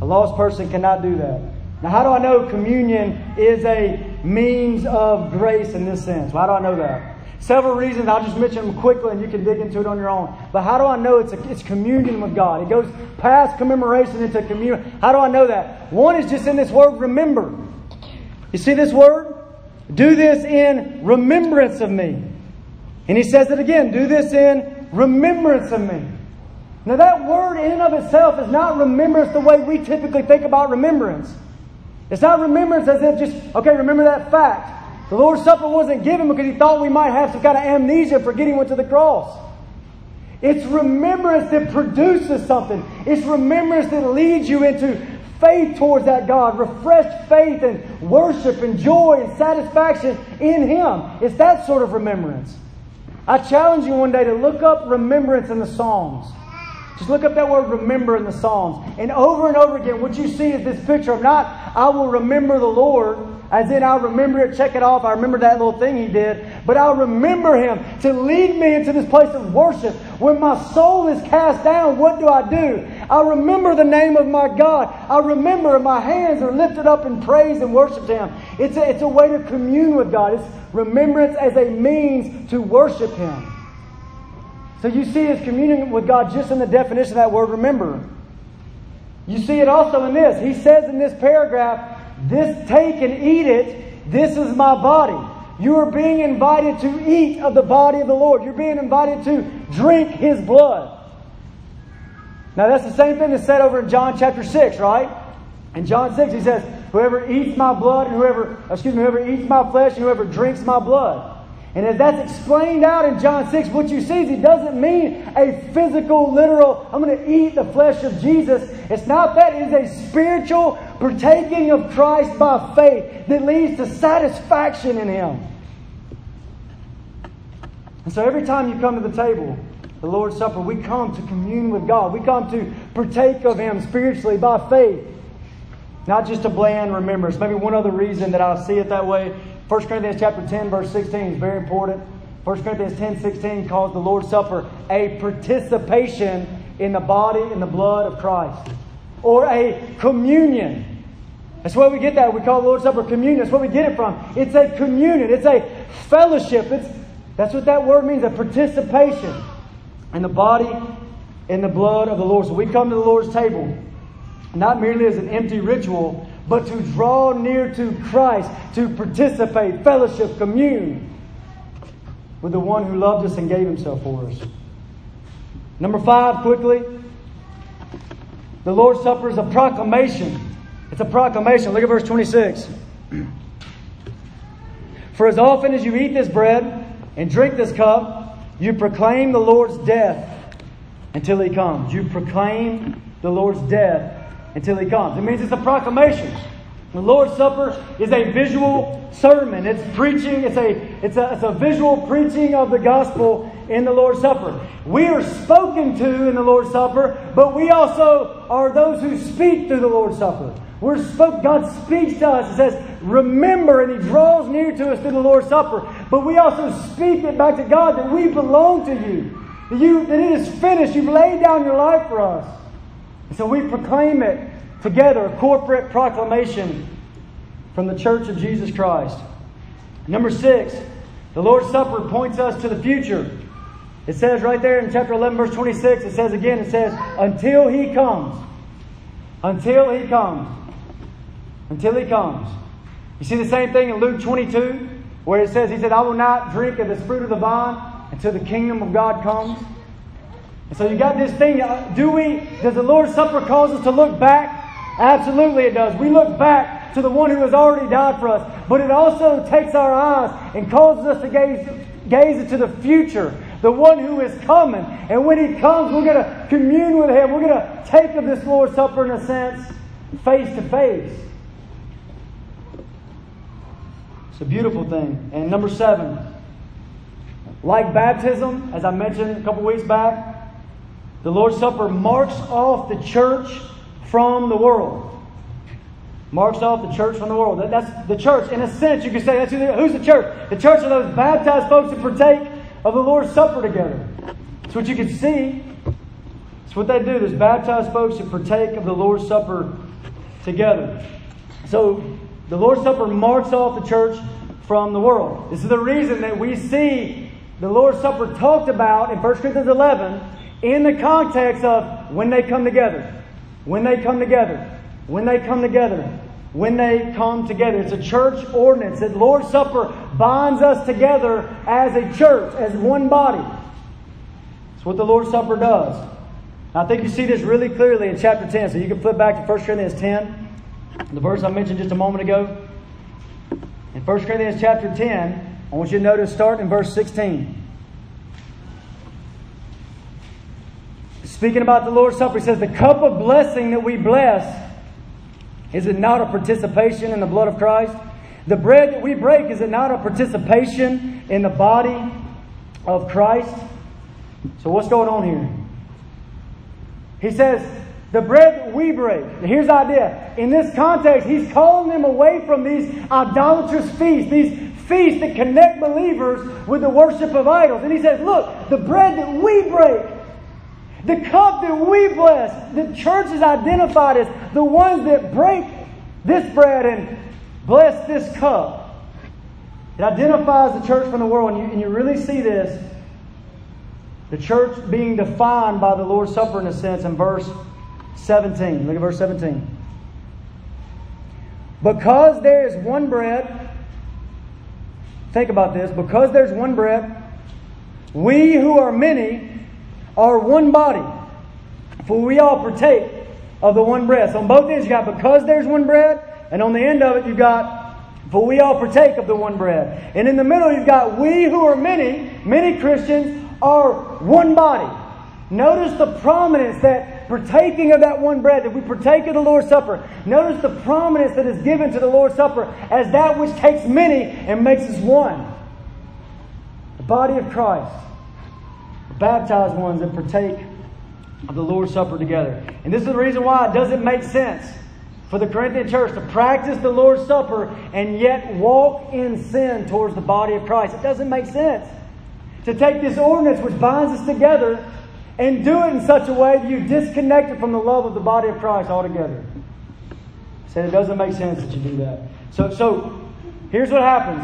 A lost person cannot do that. Now, how do I know communion is a means of grace in this sense? Why do I know that? Several reasons. I'll just mention them quickly and you can dig into it on your own. But how do I know it's, a, it's communion with God? It goes past commemoration into communion. How do I know that? One is just in this word remember. You see this word? Do this in remembrance of me. And he says it again do this in remembrance of me. Now, that word in and of itself is not remembrance the way we typically think about remembrance. It's not remembrance as if just, okay, remember that fact. The Lord's Supper wasn't given because he thought we might have some kind of amnesia for getting went to the cross. It's remembrance that produces something. It's remembrance that leads you into faith towards that God, refreshed faith and worship and joy and satisfaction in Him. It's that sort of remembrance. I challenge you one day to look up remembrance in the Psalms. Just look up that word remember in the Psalms. And over and over again, what you see is this picture of not, I will remember the Lord, as in I'll remember it, check it off, I remember that little thing he did, but I'll remember him to lead me into this place of worship. When my soul is cast down, what do I do? I remember the name of my God. I remember my hands are lifted up in praise and worship to him. It's a, it's a way to commune with God. It's remembrance as a means to worship him. So you see his communion with God just in the definition of that word remember. You see it also in this. He says in this paragraph, This take and eat it, this is my body. You are being invited to eat of the body of the Lord. You're being invited to drink his blood. Now that's the same thing that's said over in John chapter 6, right? In John 6, he says, Whoever eats my blood and whoever, excuse me, whoever eats my flesh and whoever drinks my blood. And as that's explained out in John 6, what you see is he doesn't mean a physical, literal, I'm going to eat the flesh of Jesus. It's not that. It is a spiritual partaking of Christ by faith that leads to satisfaction in him. And so every time you come to the table, the Lord's Supper, we come to commune with God. We come to partake of Him spiritually by faith. Not just a bland remembrance. Maybe one other reason that I see it that way 1 Corinthians chapter 10, verse 16 is very important. 1 Corinthians 10, 16 calls the Lord's Supper a participation in the body and the blood of Christ. Or a communion. That's where we get that. We call Lord's Supper communion. That's where we get it from. It's a communion. It's a fellowship. It's, that's what that word means, a participation in the body and the blood of the Lord. So we come to the Lord's table not merely as an empty ritual, but to draw near to Christ, to participate, fellowship, commune with the one who loved us and gave himself for us. Number five, quickly. The Lord's Supper is a proclamation. It's a proclamation. Look at verse 26. For as often as you eat this bread and drink this cup, you proclaim the Lord's death until he comes. You proclaim the Lord's death until he comes. It means it's a proclamation. The Lord's Supper is a visual sermon. It's preaching, it's a, it's a, it's a visual preaching of the gospel in the Lord's Supper. We are spoken to in the Lord's Supper, but we also are those who speak through the Lord's Supper. We're spoke, God speaks to us and says, remember, and He draws near to us through the Lord's Supper. But we also speak it back to God that we belong to you. That, you, that it is finished. You've laid down your life for us. So we proclaim it together, a corporate proclamation from the church of Jesus Christ. Number six, the Lord's Supper points us to the future. It says right there in chapter 11, verse 26, it says again, it says, until he comes. Until he comes. Until he comes. You see the same thing in Luke 22, where it says, He said, I will not drink of this fruit of the vine until the kingdom of God comes. And so you got this thing. Uh, do we, does the Lord's Supper cause us to look back? Absolutely it does. We look back to the one who has already died for us. But it also takes our eyes and causes us to gaze, gaze into the future, the one who is coming. And when he comes, we're going to commune with him. We're going to take of this Lord's Supper in a sense, face to face. It's a beautiful thing. And number seven, like baptism, as I mentioned a couple weeks back, the Lord's Supper marks off the church from the world. Marks off the church from the world. That's the church. In a sense, you could say that's who's the church? The church are those baptized folks who partake of the Lord's Supper together. That's what you can see. It's what they do. There's baptized folks who partake of the Lord's Supper together. So the Lord's Supper marks off the church from the world. This is the reason that we see the Lord's Supper talked about in 1 Corinthians 11 in the context of when they come together. When they come together. When they come together. When they come together. It's a church ordinance. The Lord's Supper binds us together as a church, as one body. That's what the Lord's Supper does. I think you see this really clearly in chapter 10. So you can flip back to 1 Corinthians 10, the verse I mentioned just a moment ago. In 1 Corinthians chapter 10, I want you to notice start in verse 16. Speaking about the Lord's Supper, he says, The cup of blessing that we bless, is it not a participation in the blood of Christ? The bread that we break, is it not a participation in the body of Christ? So, what's going on here? He says, the bread that we break. Here's the idea. In this context, he's calling them away from these idolatrous feasts, these feasts that connect believers with the worship of idols. And he says, look, the bread that we break, the cup that we bless, the church is identified as the ones that break this bread and bless this cup. It identifies the church from the world, and you, and you really see this the church being defined by the Lord's Supper in a sense in verse 17. Look at verse 17. Because there is one bread, think about this, because there's one bread, we who are many are one body, for we all partake of the one bread. So on both ends you got because there's one bread, and on the end of it you've got for we all partake of the one bread. And in the middle you've got we who are many, many Christians are one body. Notice the prominence that partaking of that one bread, that we partake of the Lord's Supper. Notice the prominence that is given to the Lord's Supper as that which takes many and makes us one. The body of Christ. The baptized ones that partake of the Lord's Supper together. And this is the reason why it doesn't make sense for the Corinthian church to practice the Lord's Supper and yet walk in sin towards the body of Christ. It doesn't make sense to take this ordinance which binds us together and do it in such a way that you disconnect it from the love of the body of Christ altogether. Said it doesn't make sense that you do that. So, so here's what happens.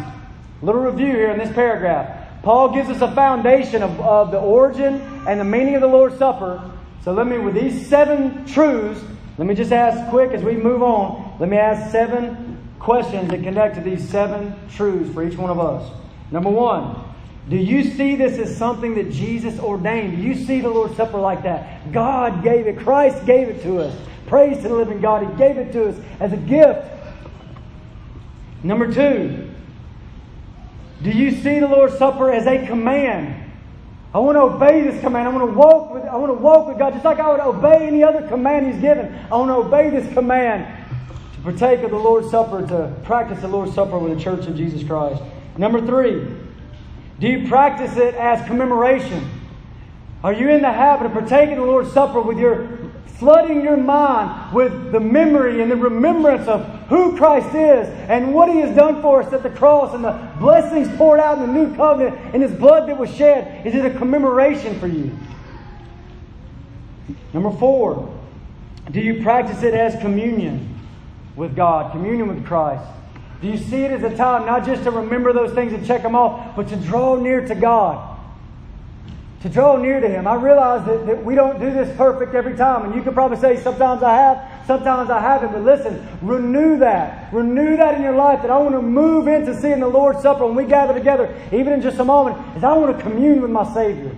A little review here in this paragraph. Paul gives us a foundation of, of the origin and the meaning of the Lord's Supper. So let me, with these seven truths, let me just ask quick as we move on. Let me ask seven questions that connect to these seven truths for each one of us. Number one, do you see this as something that Jesus ordained? Do you see the Lord's Supper like that? God gave it, Christ gave it to us. Praise to the living God. He gave it to us as a gift. Number two, do you see the Lord's Supper as a command? I want to obey this command. I want to walk with I want to walk with God just like I would obey any other command He's given. I want to obey this command to partake of the Lord's Supper, to practice the Lord's Supper with the church of Jesus Christ. Number three, do you practice it as commemoration? Are you in the habit of partaking the Lord's Supper with your flooding your mind with the memory and the remembrance of who Christ is and what He has done for us at the cross and the blessings poured out in the new covenant and His blood that was shed? Is it a commemoration for you? Number four, do you practice it as communion with God, communion with Christ? Do you see it as a time not just to remember those things and check them off, but to draw near to God? To draw near to Him. I realize that, that we don't do this perfect every time, and you could probably say, sometimes I have, sometimes I haven't, but listen, renew that. Renew that in your life that I want to move into seeing the Lord's Supper when we gather together, even in just a moment, is I want to commune with my Savior.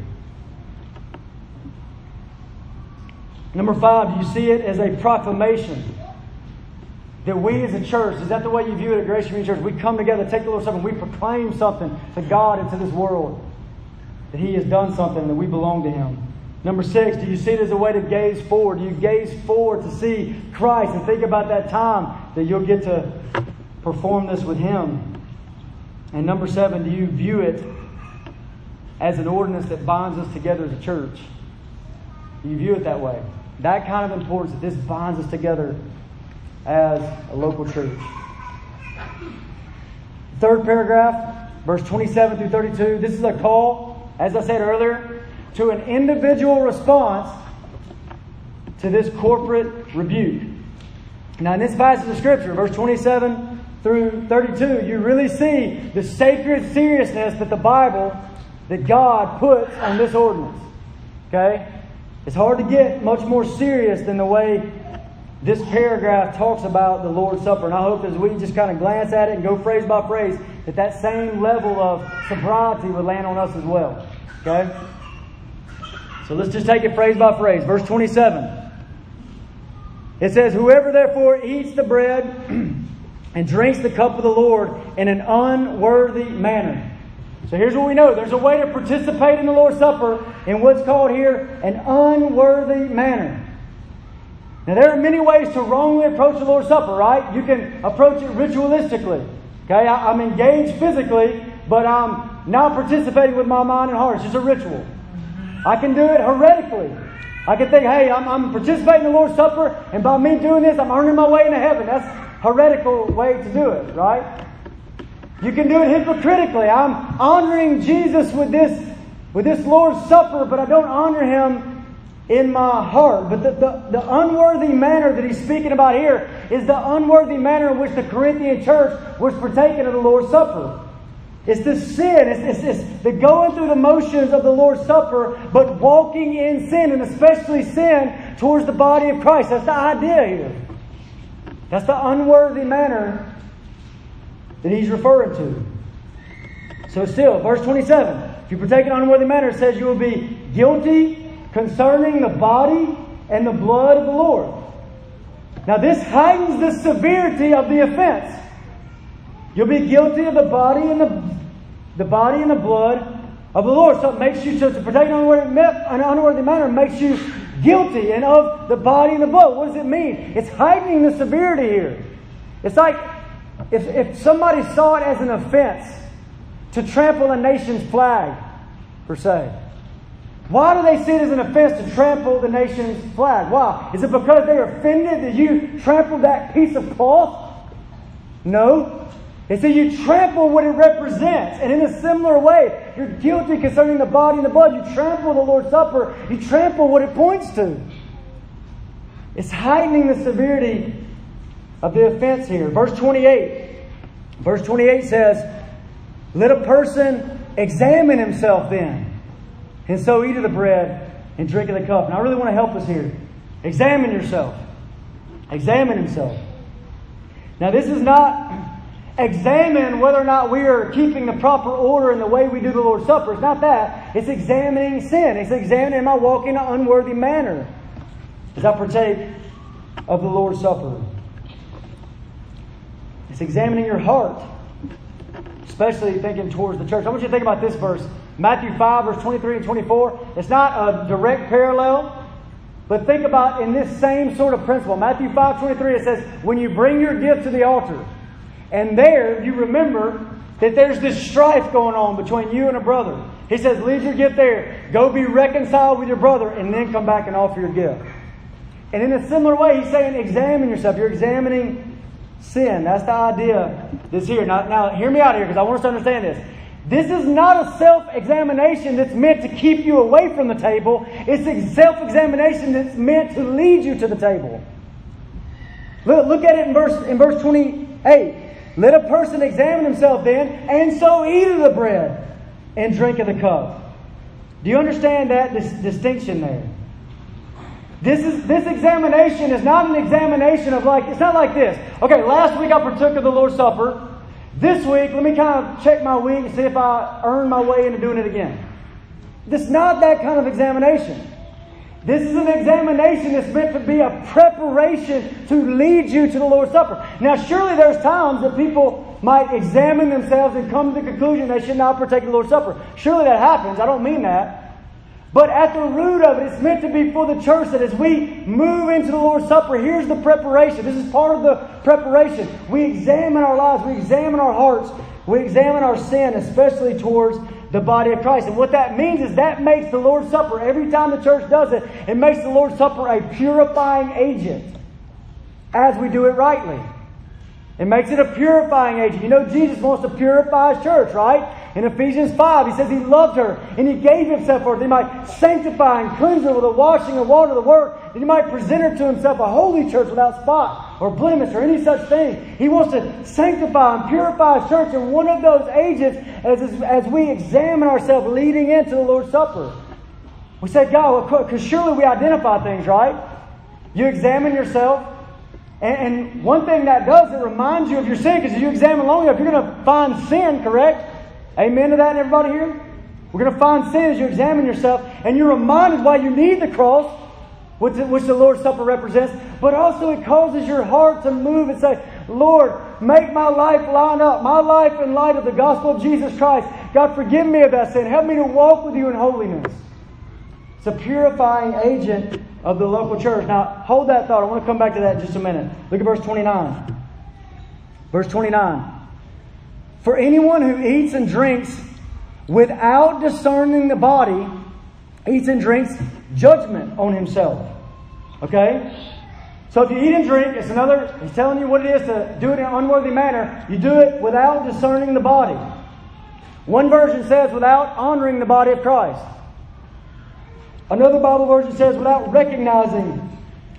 Number five, do you see it as a proclamation? that we as a church, is that the way you view it at Grace Community Church? We come together, take the Lord's Supper, and we proclaim something to God and to this world. That He has done something, that we belong to Him. Number six, do you see it as a way to gaze forward? Do you gaze forward to see Christ and think about that time that you'll get to perform this with Him? And number seven, do you view it as an ordinance that binds us together as a church? Do you view it that way? That kind of importance that this binds us together as a local church. Third paragraph, verse 27 through 32. This is a call, as I said earlier, to an individual response to this corporate rebuke. Now, in this passage of Scripture, verse 27 through 32, you really see the sacred seriousness that the Bible that God puts on this ordinance. Okay? It's hard to get much more serious than the way this paragraph talks about the Lord's Supper. And I hope as we just kind of glance at it and go phrase by phrase, that that same level of sobriety would land on us as well. Okay? So let's just take it phrase by phrase. Verse 27. It says, Whoever therefore eats the bread (clears throat) and drinks the cup of the Lord in an unworthy manner. So here's what we know there's a way to participate in the Lord's Supper in what's called here an unworthy manner. Now, there are many ways to wrongly approach the Lord's Supper, right? You can approach it ritualistically. Okay, I, am engaged physically, but I'm not participating with my mind and heart. It's just a ritual. I can do it heretically. I can think, hey, I'm, I'm participating in the Lord's Supper, and by me doing this, I'm earning my way into heaven. That's heretical way to do it, right? You can do it hypocritically. I'm honoring Jesus with this, with this Lord's Supper, but I don't honor him in my heart. But the, the, the unworthy manner that he's speaking about here is the unworthy manner in which the Corinthian church was partaking of the Lord's Supper. It's the sin. It's, it's, it's the going through the motions of the Lord's Supper, but walking in sin, and especially sin towards the body of Christ. That's the idea here. That's the unworthy manner that he's referring to. So, still, verse 27 if you partake in unworthy manner, it says you will be guilty concerning the body and the blood of the Lord. Now, this heightens the severity of the offense. You'll be guilty of the body and the, the body and the blood of the Lord. So it makes you to, to partake in an unworthy, an unworthy manner makes you guilty and of the body and the blood. What does it mean? It's heightening the severity here. It's like if, if somebody saw it as an offense to trample a nation's flag, per se. Why do they see it as an offense to trample the nation's flag? Why? Is it because they're offended that you trampled that piece of cloth? No. They say you trample what it represents. And in a similar way, you're guilty concerning the body and the blood. You trample the Lord's Supper. You trample what it points to. It's heightening the severity of the offense here. Verse 28. Verse 28 says, Let a person examine himself then, and so eat of the bread and drink of the cup. And I really want to help us here. Examine yourself. Examine himself. Now, this is not examine whether or not we are keeping the proper order in the way we do the Lord's Supper. It's not that. It's examining sin. It's examining, am I walking in an unworthy manner as I partake of the Lord's Supper? It's examining your heart, especially thinking towards the church. I want you to think about this verse Matthew 5, verse 23 and 24. It's not a direct parallel. But think about in this same sort of principle. Matthew 5 23, it says, When you bring your gift to the altar, and there, you remember that there's this strife going on between you and a brother. He says, Leave your gift there. Go be reconciled with your brother, and then come back and offer your gift. And in a similar way, he's saying, Examine yourself. You're examining sin. That's the idea that's here. Now, now hear me out here because I want us to understand this. This is not a self examination that's meant to keep you away from the table. It's a self examination that's meant to lead you to the table. Look, look at it in verse, in verse 28. Let a person examine himself then, and so eat of the bread and drink of the cup. Do you understand that dis- distinction there? This is this examination is not an examination of like it's not like this. Okay, last week I partook of the Lord's Supper. This week, let me kind of check my week and see if I earn my way into doing it again. This is not that kind of examination. This is an examination that's meant to be a preparation to lead you to the Lord's Supper. Now, surely there's times that people might examine themselves and come to the conclusion they should not partake of the Lord's Supper. Surely that happens. I don't mean that. But at the root of it, it's meant to be for the church that as we move into the Lord's Supper, here's the preparation. This is part of the preparation. We examine our lives, we examine our hearts, we examine our sin, especially towards the body of Christ. And what that means is that makes the Lord's Supper, every time the church does it, it makes the Lord's Supper a purifying agent as we do it rightly. It makes it a purifying agent. You know, Jesus wants to purify his church, right? In Ephesians 5, he says he loved her and he gave himself for her that he might sanctify and cleanse her with the washing of water the word, that he might present her to himself a holy church without spot or blemish or any such thing. He wants to sanctify and purify his church, and one of those agents as, as we examine ourselves leading into the Lord's Supper. We say, God, because surely we identify things, right? You examine yourself. And, and one thing that does, it reminds you of your sin, because if you examine long enough, you're going to find sin, correct? Amen to that, everybody here? We're going to find sin as you examine yourself, and you're reminded why you need the cross, which, which the Lord's Supper represents, but also it causes your heart to move and say, Lord, make my life line up, my life in light of the gospel of Jesus Christ. God, forgive me of that sin. Help me to walk with you in holiness. It's a purifying agent of the local church. Now, hold that thought. I want to come back to that in just a minute. Look at verse 29. Verse 29. For anyone who eats and drinks without discerning the body eats and drinks judgment on himself. Okay? So if you eat and drink, it's another, he's telling you what it is to do it in an unworthy manner. You do it without discerning the body. One version says without honoring the body of Christ. Another Bible version says without recognizing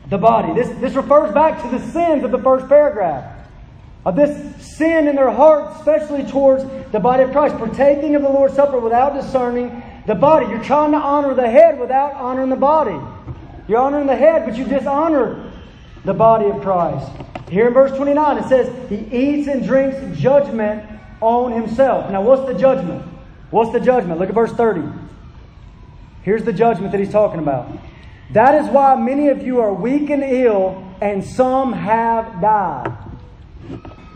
the body. This, this refers back to the sins of the first paragraph of this sin in their heart, especially towards the body of Christ, partaking of the Lord's Supper without discerning the body. You're trying to honor the head without honoring the body. You're honoring the head, but you dishonor the body of Christ. Here in verse 29, it says, He eats and drinks judgment on himself. Now, what's the judgment? What's the judgment? Look at verse 30. Here's the judgment that he's talking about. That is why many of you are weak and ill, and some have died.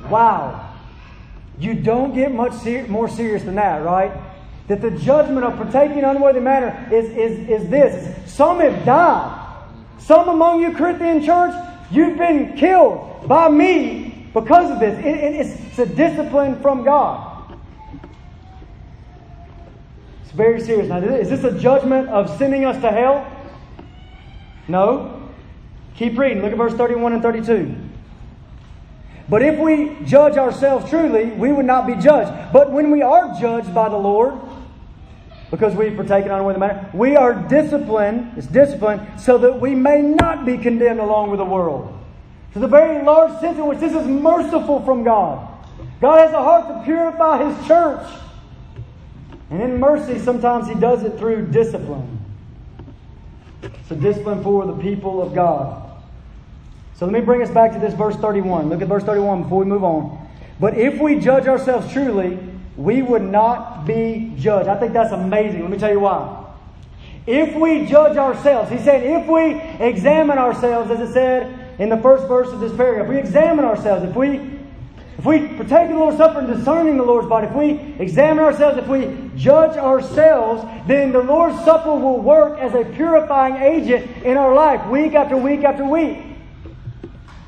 Wow. You don't get much ser- more serious than that, right? That the judgment of partaking unworthy manner is, is, is this. Some have died. Some among you, Corinthian church, you've been killed by me because of this. It, it, it's, it's a discipline from God. It's very serious. Now, is this a judgment of sending us to hell? No. Keep reading. Look at verse 31 and 32. But if we judge ourselves truly, we would not be judged. But when we are judged by the Lord, because we've partaken the manner, we are disciplined, it's discipline, so that we may not be condemned along with the world. To the very large sense in which this is merciful from God. God has a heart to purify His church. And in mercy, sometimes He does it through discipline. It's a discipline for the people of God. So let me bring us back to this verse 31. Look at verse 31 before we move on. But if we judge ourselves truly, we would not be judged. I think that's amazing. Let me tell you why. If we judge ourselves, he said, if we examine ourselves, as it said in the first verse of this paragraph, we examine ourselves, if we if we partake the Lord's Supper and discerning the Lord's body, if we examine ourselves, if we judge ourselves, then the Lord's Supper will work as a purifying agent in our life, week after week after week.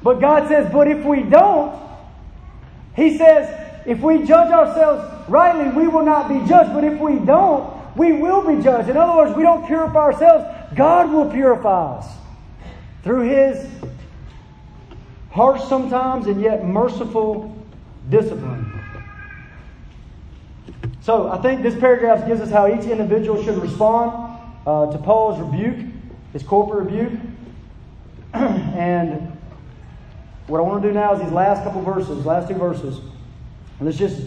But God says, but if we don't, He says, if we judge ourselves rightly, we will not be judged. But if we don't, we will be judged. In other words, we don't purify ourselves, God will purify us through His harsh sometimes and yet merciful discipline. So I think this paragraph gives us how each individual should respond uh, to Paul's rebuke, his corporate rebuke. (clears throat) and what I want to do now is these last couple verses, last two verses. Let's just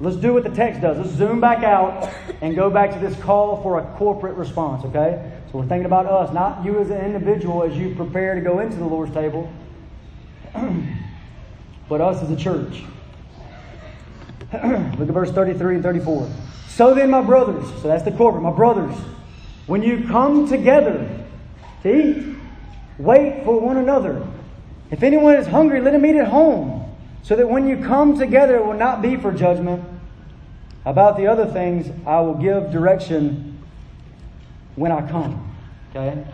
let's do what the text does. Let's zoom back out and go back to this call for a corporate response, okay? So we're thinking about us, not you as an individual as you prepare to go into the Lord's table, (clears throat) but us as a church. (clears throat) Look at verse 33 and 34. So then, my brothers, so that's the corporate, my brothers, when you come together to eat, wait for one another. If anyone is hungry, let him eat at home, so that when you come together, it will not be for judgment. About the other things, I will give direction when I come. Okay?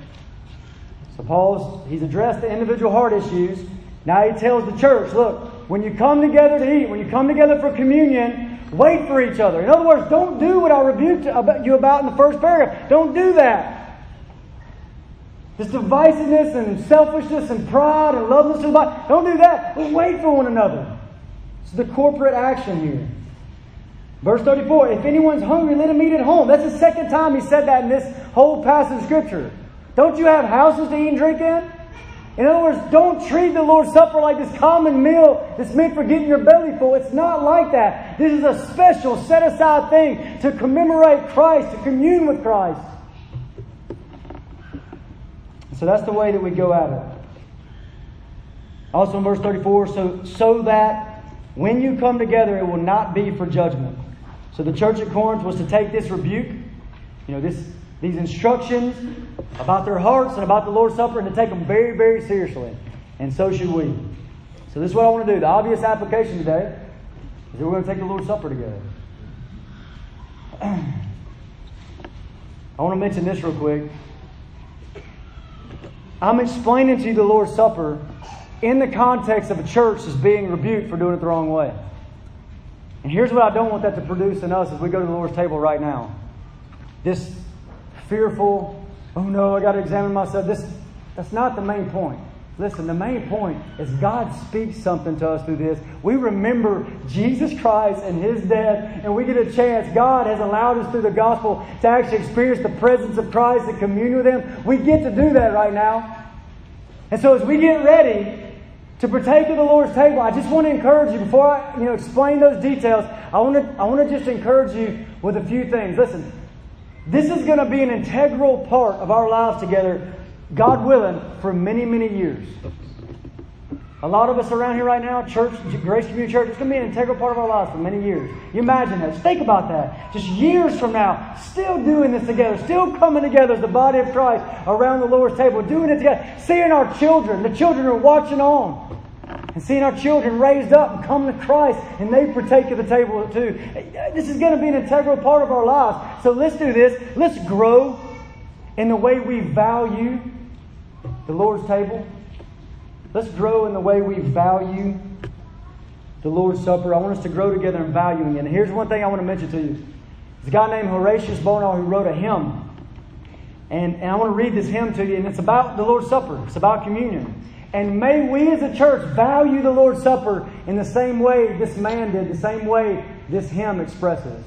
So Paul's he's addressed the individual heart issues. Now he tells the church, look, when you come together to eat, when you come together for communion, wait for each other. In other words, don't do what I rebuked you about in the first paragraph. Don't do that. This divisiveness and selfishness and pride and lovelessness the body. Don't do that. Let's wait for one another. It's the corporate action here. Verse 34 If anyone's hungry, let him eat at home. That's the second time he said that in this whole passage of Scripture. Don't you have houses to eat and drink in? In other words, don't treat the Lord's Supper like this common meal that's meant for getting your belly full. It's not like that. This is a special, set aside thing to commemorate Christ, to commune with Christ. So that's the way that we go at it. Also in verse 34, so, so that when you come together, it will not be for judgment. So the church at Corinth was to take this rebuke, you know, this, these instructions about their hearts and about the Lord's Supper and to take them very, very seriously. And so should we. So this is what I want to do. The obvious application today is that we're going to take the Lord's Supper together. (clears throat) I want to mention this real quick. I'm explaining to you the Lord's Supper in the context of a church that's being rebuked for doing it the wrong way. And here's what I don't want that to produce in us as we go to the Lord's table right now. This fearful, oh no, I got to examine myself. This, that's not the main point. Listen, the main point is God speaks something to us through this. We remember Jesus Christ and His death, and we get a chance. God has allowed us through the gospel to actually experience the presence of Christ and commune with Him. We get to do that right now. And so as we get ready to partake of the Lord's table, I just want to encourage you, before I you know, explain those details, I want, to, I want to just encourage you with a few things. Listen, this is going to be an integral part of our lives together God willing, for many, many years. A lot of us around here right now, church, Grace Community Church, it's going to be an integral part of our lives for many years. You imagine that. Just think about that. Just years from now, still doing this together, still coming together as the body of Christ around the Lord's table, doing it together, seeing our children, the children are watching on, and seeing our children raised up and come to Christ, and they partake of the table too. This is going to be an integral part of our lives. So let's do this. Let's grow in the way we value the Lord's table. Let's grow in the way we value the Lord's Supper. I want us to grow together in valuing it. And here's one thing I want to mention to you. There's a guy named Horatius Bonar who wrote a hymn. And, and I want to read this hymn to you, and it's about the Lord's Supper. It's about communion. And may we as a church value the Lord's Supper in the same way this man did, the same way this hymn expresses.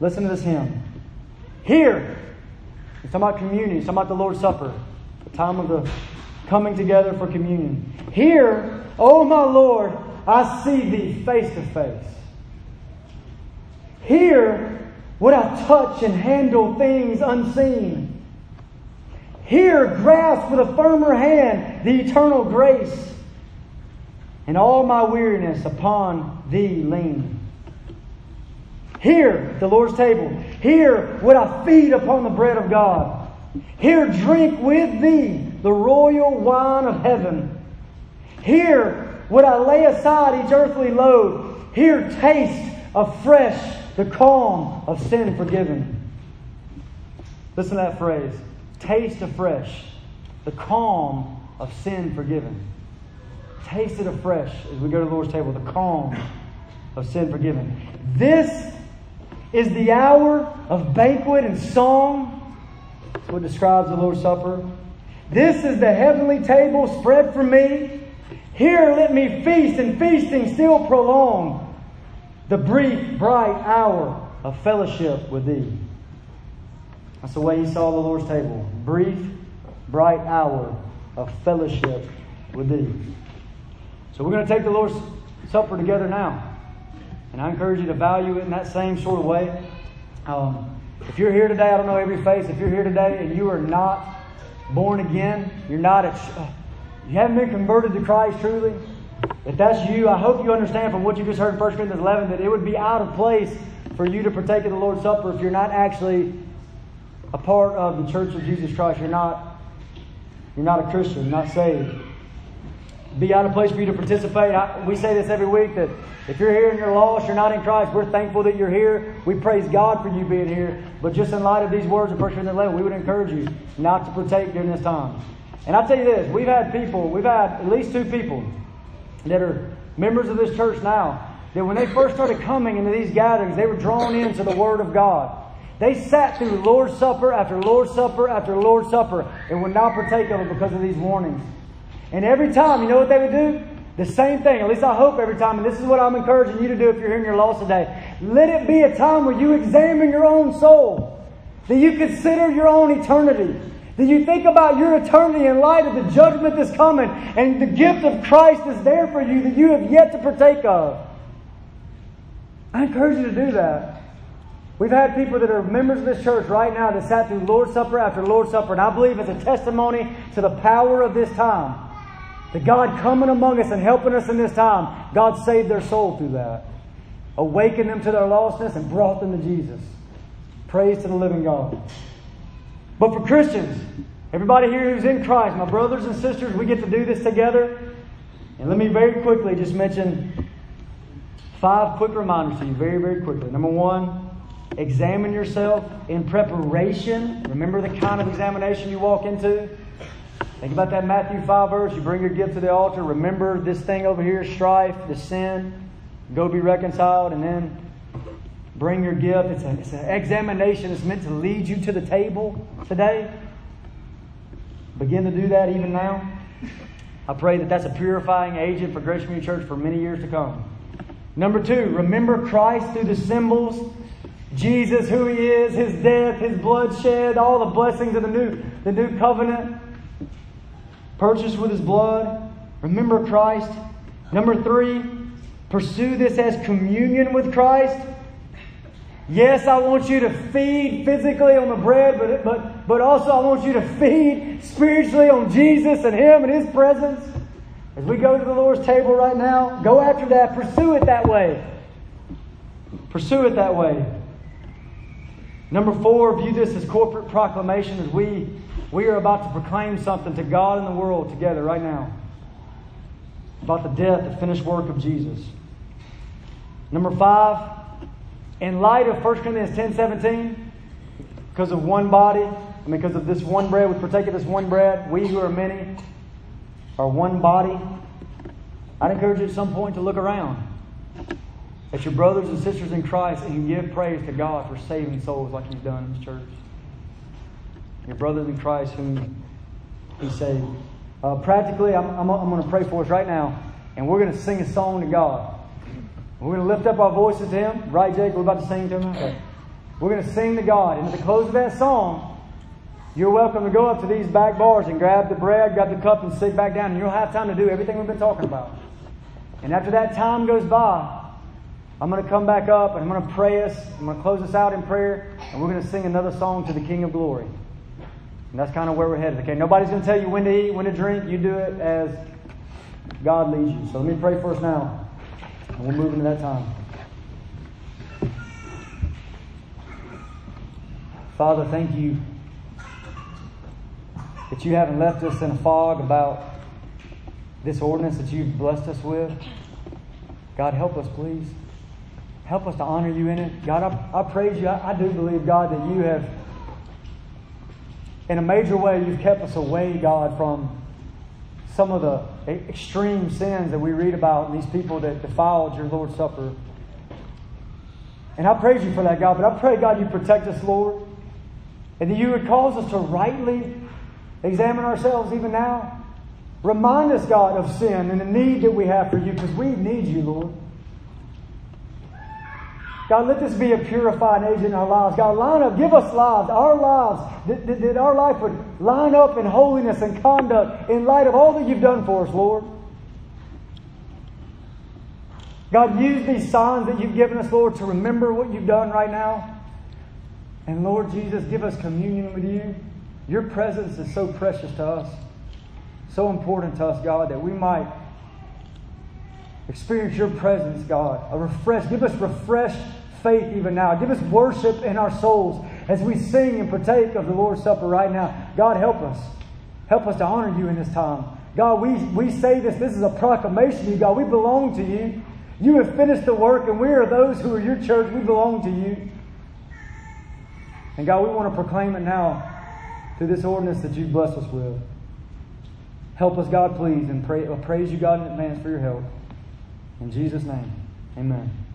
Listen to this hymn. Here, it's talking about communion, it's talking about the Lord's Supper time of the coming together for communion. Here, oh my Lord, I see thee face to face. Here would I touch and handle things unseen. Here grasp with a firmer hand the eternal grace, and all my weariness upon thee lean. Here, the Lord's table. Here would I feed upon the bread of God. Here drink with thee the royal wine of heaven. Here would I lay aside each earthly load. Here taste afresh the calm of sin forgiven. Listen to that phrase. Taste afresh the calm of sin forgiven. Taste it afresh as we go to the Lord's table, the calm of sin forgiven. This is the hour of banquet and song what describes the Lord's Supper. This is the heavenly table spread for me. Here let me feast, and feasting still prolong the brief, bright hour of fellowship with thee. That's the way he saw the Lord's table. Brief, bright hour of fellowship with thee. So we're going to take the Lord's Supper together now. And I encourage you to value it in that same sort of way. Um, if you're here today, I don't know every face. If you're here today and you are not born again, you're not you haven't been converted to Christ truly. If that's you, I hope you understand from what you just heard in 1 Corinthians 11 that it would be out of place for you to partake of the Lord's Supper if you're not actually a part of the Church of Jesus Christ. You're not, you're not a Christian, not saved. Be out of place for you to participate. I, we say this every week that if you're here and you're lost, you're not in Christ, we're thankful that you're here. We praise God for you being here. But just in light of these words of 1 Corinthians 11, we would encourage you not to partake during this time. And I'll tell you this, we've had people, we've had at least two people that are members of this church now, that when they first started coming into these gatherings, they were drawn into the Word of God. They sat through Lord's Supper after Lord's Supper after Lord's Supper and would not partake of it because of these warnings. And every time, you know what they would do? The same thing. At least I hope every time. And this is what I'm encouraging you to do if you're hearing your loss today. Let it be a time where you examine your own soul. That you consider your own eternity. That you think about your eternity in light of the judgment that's coming and the gift of Christ is there for you that you have yet to partake of. I encourage you to do that. We've had people that are members of this church right now that sat through Lord's Supper after Lord's Supper, and I believe it's a testimony to the power of this time. That God coming among us and helping us in this time, God saved their soul through that. Awakened them to their lostness and brought them to Jesus. Praise to the living God. But for Christians, everybody here who's in Christ, my brothers and sisters, we get to do this together. And let me very quickly just mention five quick reminders to you, very, very quickly. Number one, examine yourself in preparation. Remember the kind of examination you walk into? Think about that Matthew 5 verse. You bring your gift to the altar. Remember this thing over here strife, the sin. Go be reconciled, and then bring your gift. It's, a, it's an examination. It's meant to lead you to the table today. Begin to do that even now. I pray that that's a purifying agent for Grace Community Church for many years to come. Number two, remember Christ through the symbols. Jesus, who He is, His death, His blood shed, all the blessings of the new, the new covenant, purchased with His blood. Remember Christ. Number three, pursue this as communion with Christ. Yes, I want you to feed physically on the bread, but, but, but also I want you to feed spiritually on Jesus and Him and His presence. As we go to the Lord's table right now, go after that. Pursue it that way. Pursue it that way. Number four, view this as corporate proclamation as we, we are about to proclaim something to God and the world together right now about the death, the finished work of Jesus. Number five, in light of 1 Corinthians 10 17, because of one body, and because of this one bread, we partake of this one bread, we who are many are one body. I'd encourage you at some point to look around at your brothers and sisters in Christ and give praise to God for saving souls like He's done in His church. Your brothers in Christ whom He saved. Uh, practically, I'm, I'm, I'm going to pray for us right now, and we're going to sing a song to God. We're going to lift up our voices to Him. Right, Jake? We're about to sing to Him? Okay. We're going to sing to God. And at the close of that song, you're welcome to go up to these back bars and grab the bread, grab the cup, and sit back down. And you'll have time to do everything we've been talking about. And after that time goes by, I'm going to come back up and I'm going to pray us. I'm going to close us out in prayer. And we're going to sing another song to the King of Glory. And that's kind of where we're headed. Okay, nobody's going to tell you when to eat, when to drink. You do it as God leads you. So let me pray us now. And we'll move into that time. Father, thank you that you haven't left us in a fog about this ordinance that you've blessed us with. God, help us, please. Help us to honor you in it. God, I, I praise you. I, I do believe, God, that you have, in a major way, you've kept us away, God, from some of the extreme sins that we read about and these people that defiled your Lord's Supper. And I praise you for that, God. But I pray, God, you protect us, Lord. And that you would cause us to rightly examine ourselves even now. Remind us, God, of sin and the need that we have for you because we need you, Lord. God, let this be a purifying agent in our lives. God, line up, give us lives, our lives, that, that, that, our life would line up in holiness and conduct in light of all that you've done for us, Lord. God, use these signs that you've given us, Lord, to remember what you've done right now. And Lord Jesus, give us communion with you. Your presence is so precious to us, so important to us, God, that we might experience your presence, God. A refresh, give us refreshed faith even now. Give us worship in our souls as we sing and partake of the Lord's Supper right now. God, help us. Help us to honor you in this time. God, we, we say this. This is a proclamation to you, God. We belong to you. You have finished the work, and we are those who are your church. We belong to you. And God, we want to proclaim it now through this ordinance that you've blessed us with. Help us, God, please, and pray, praise you, God, in advance for your help. In Jesus' name, amen.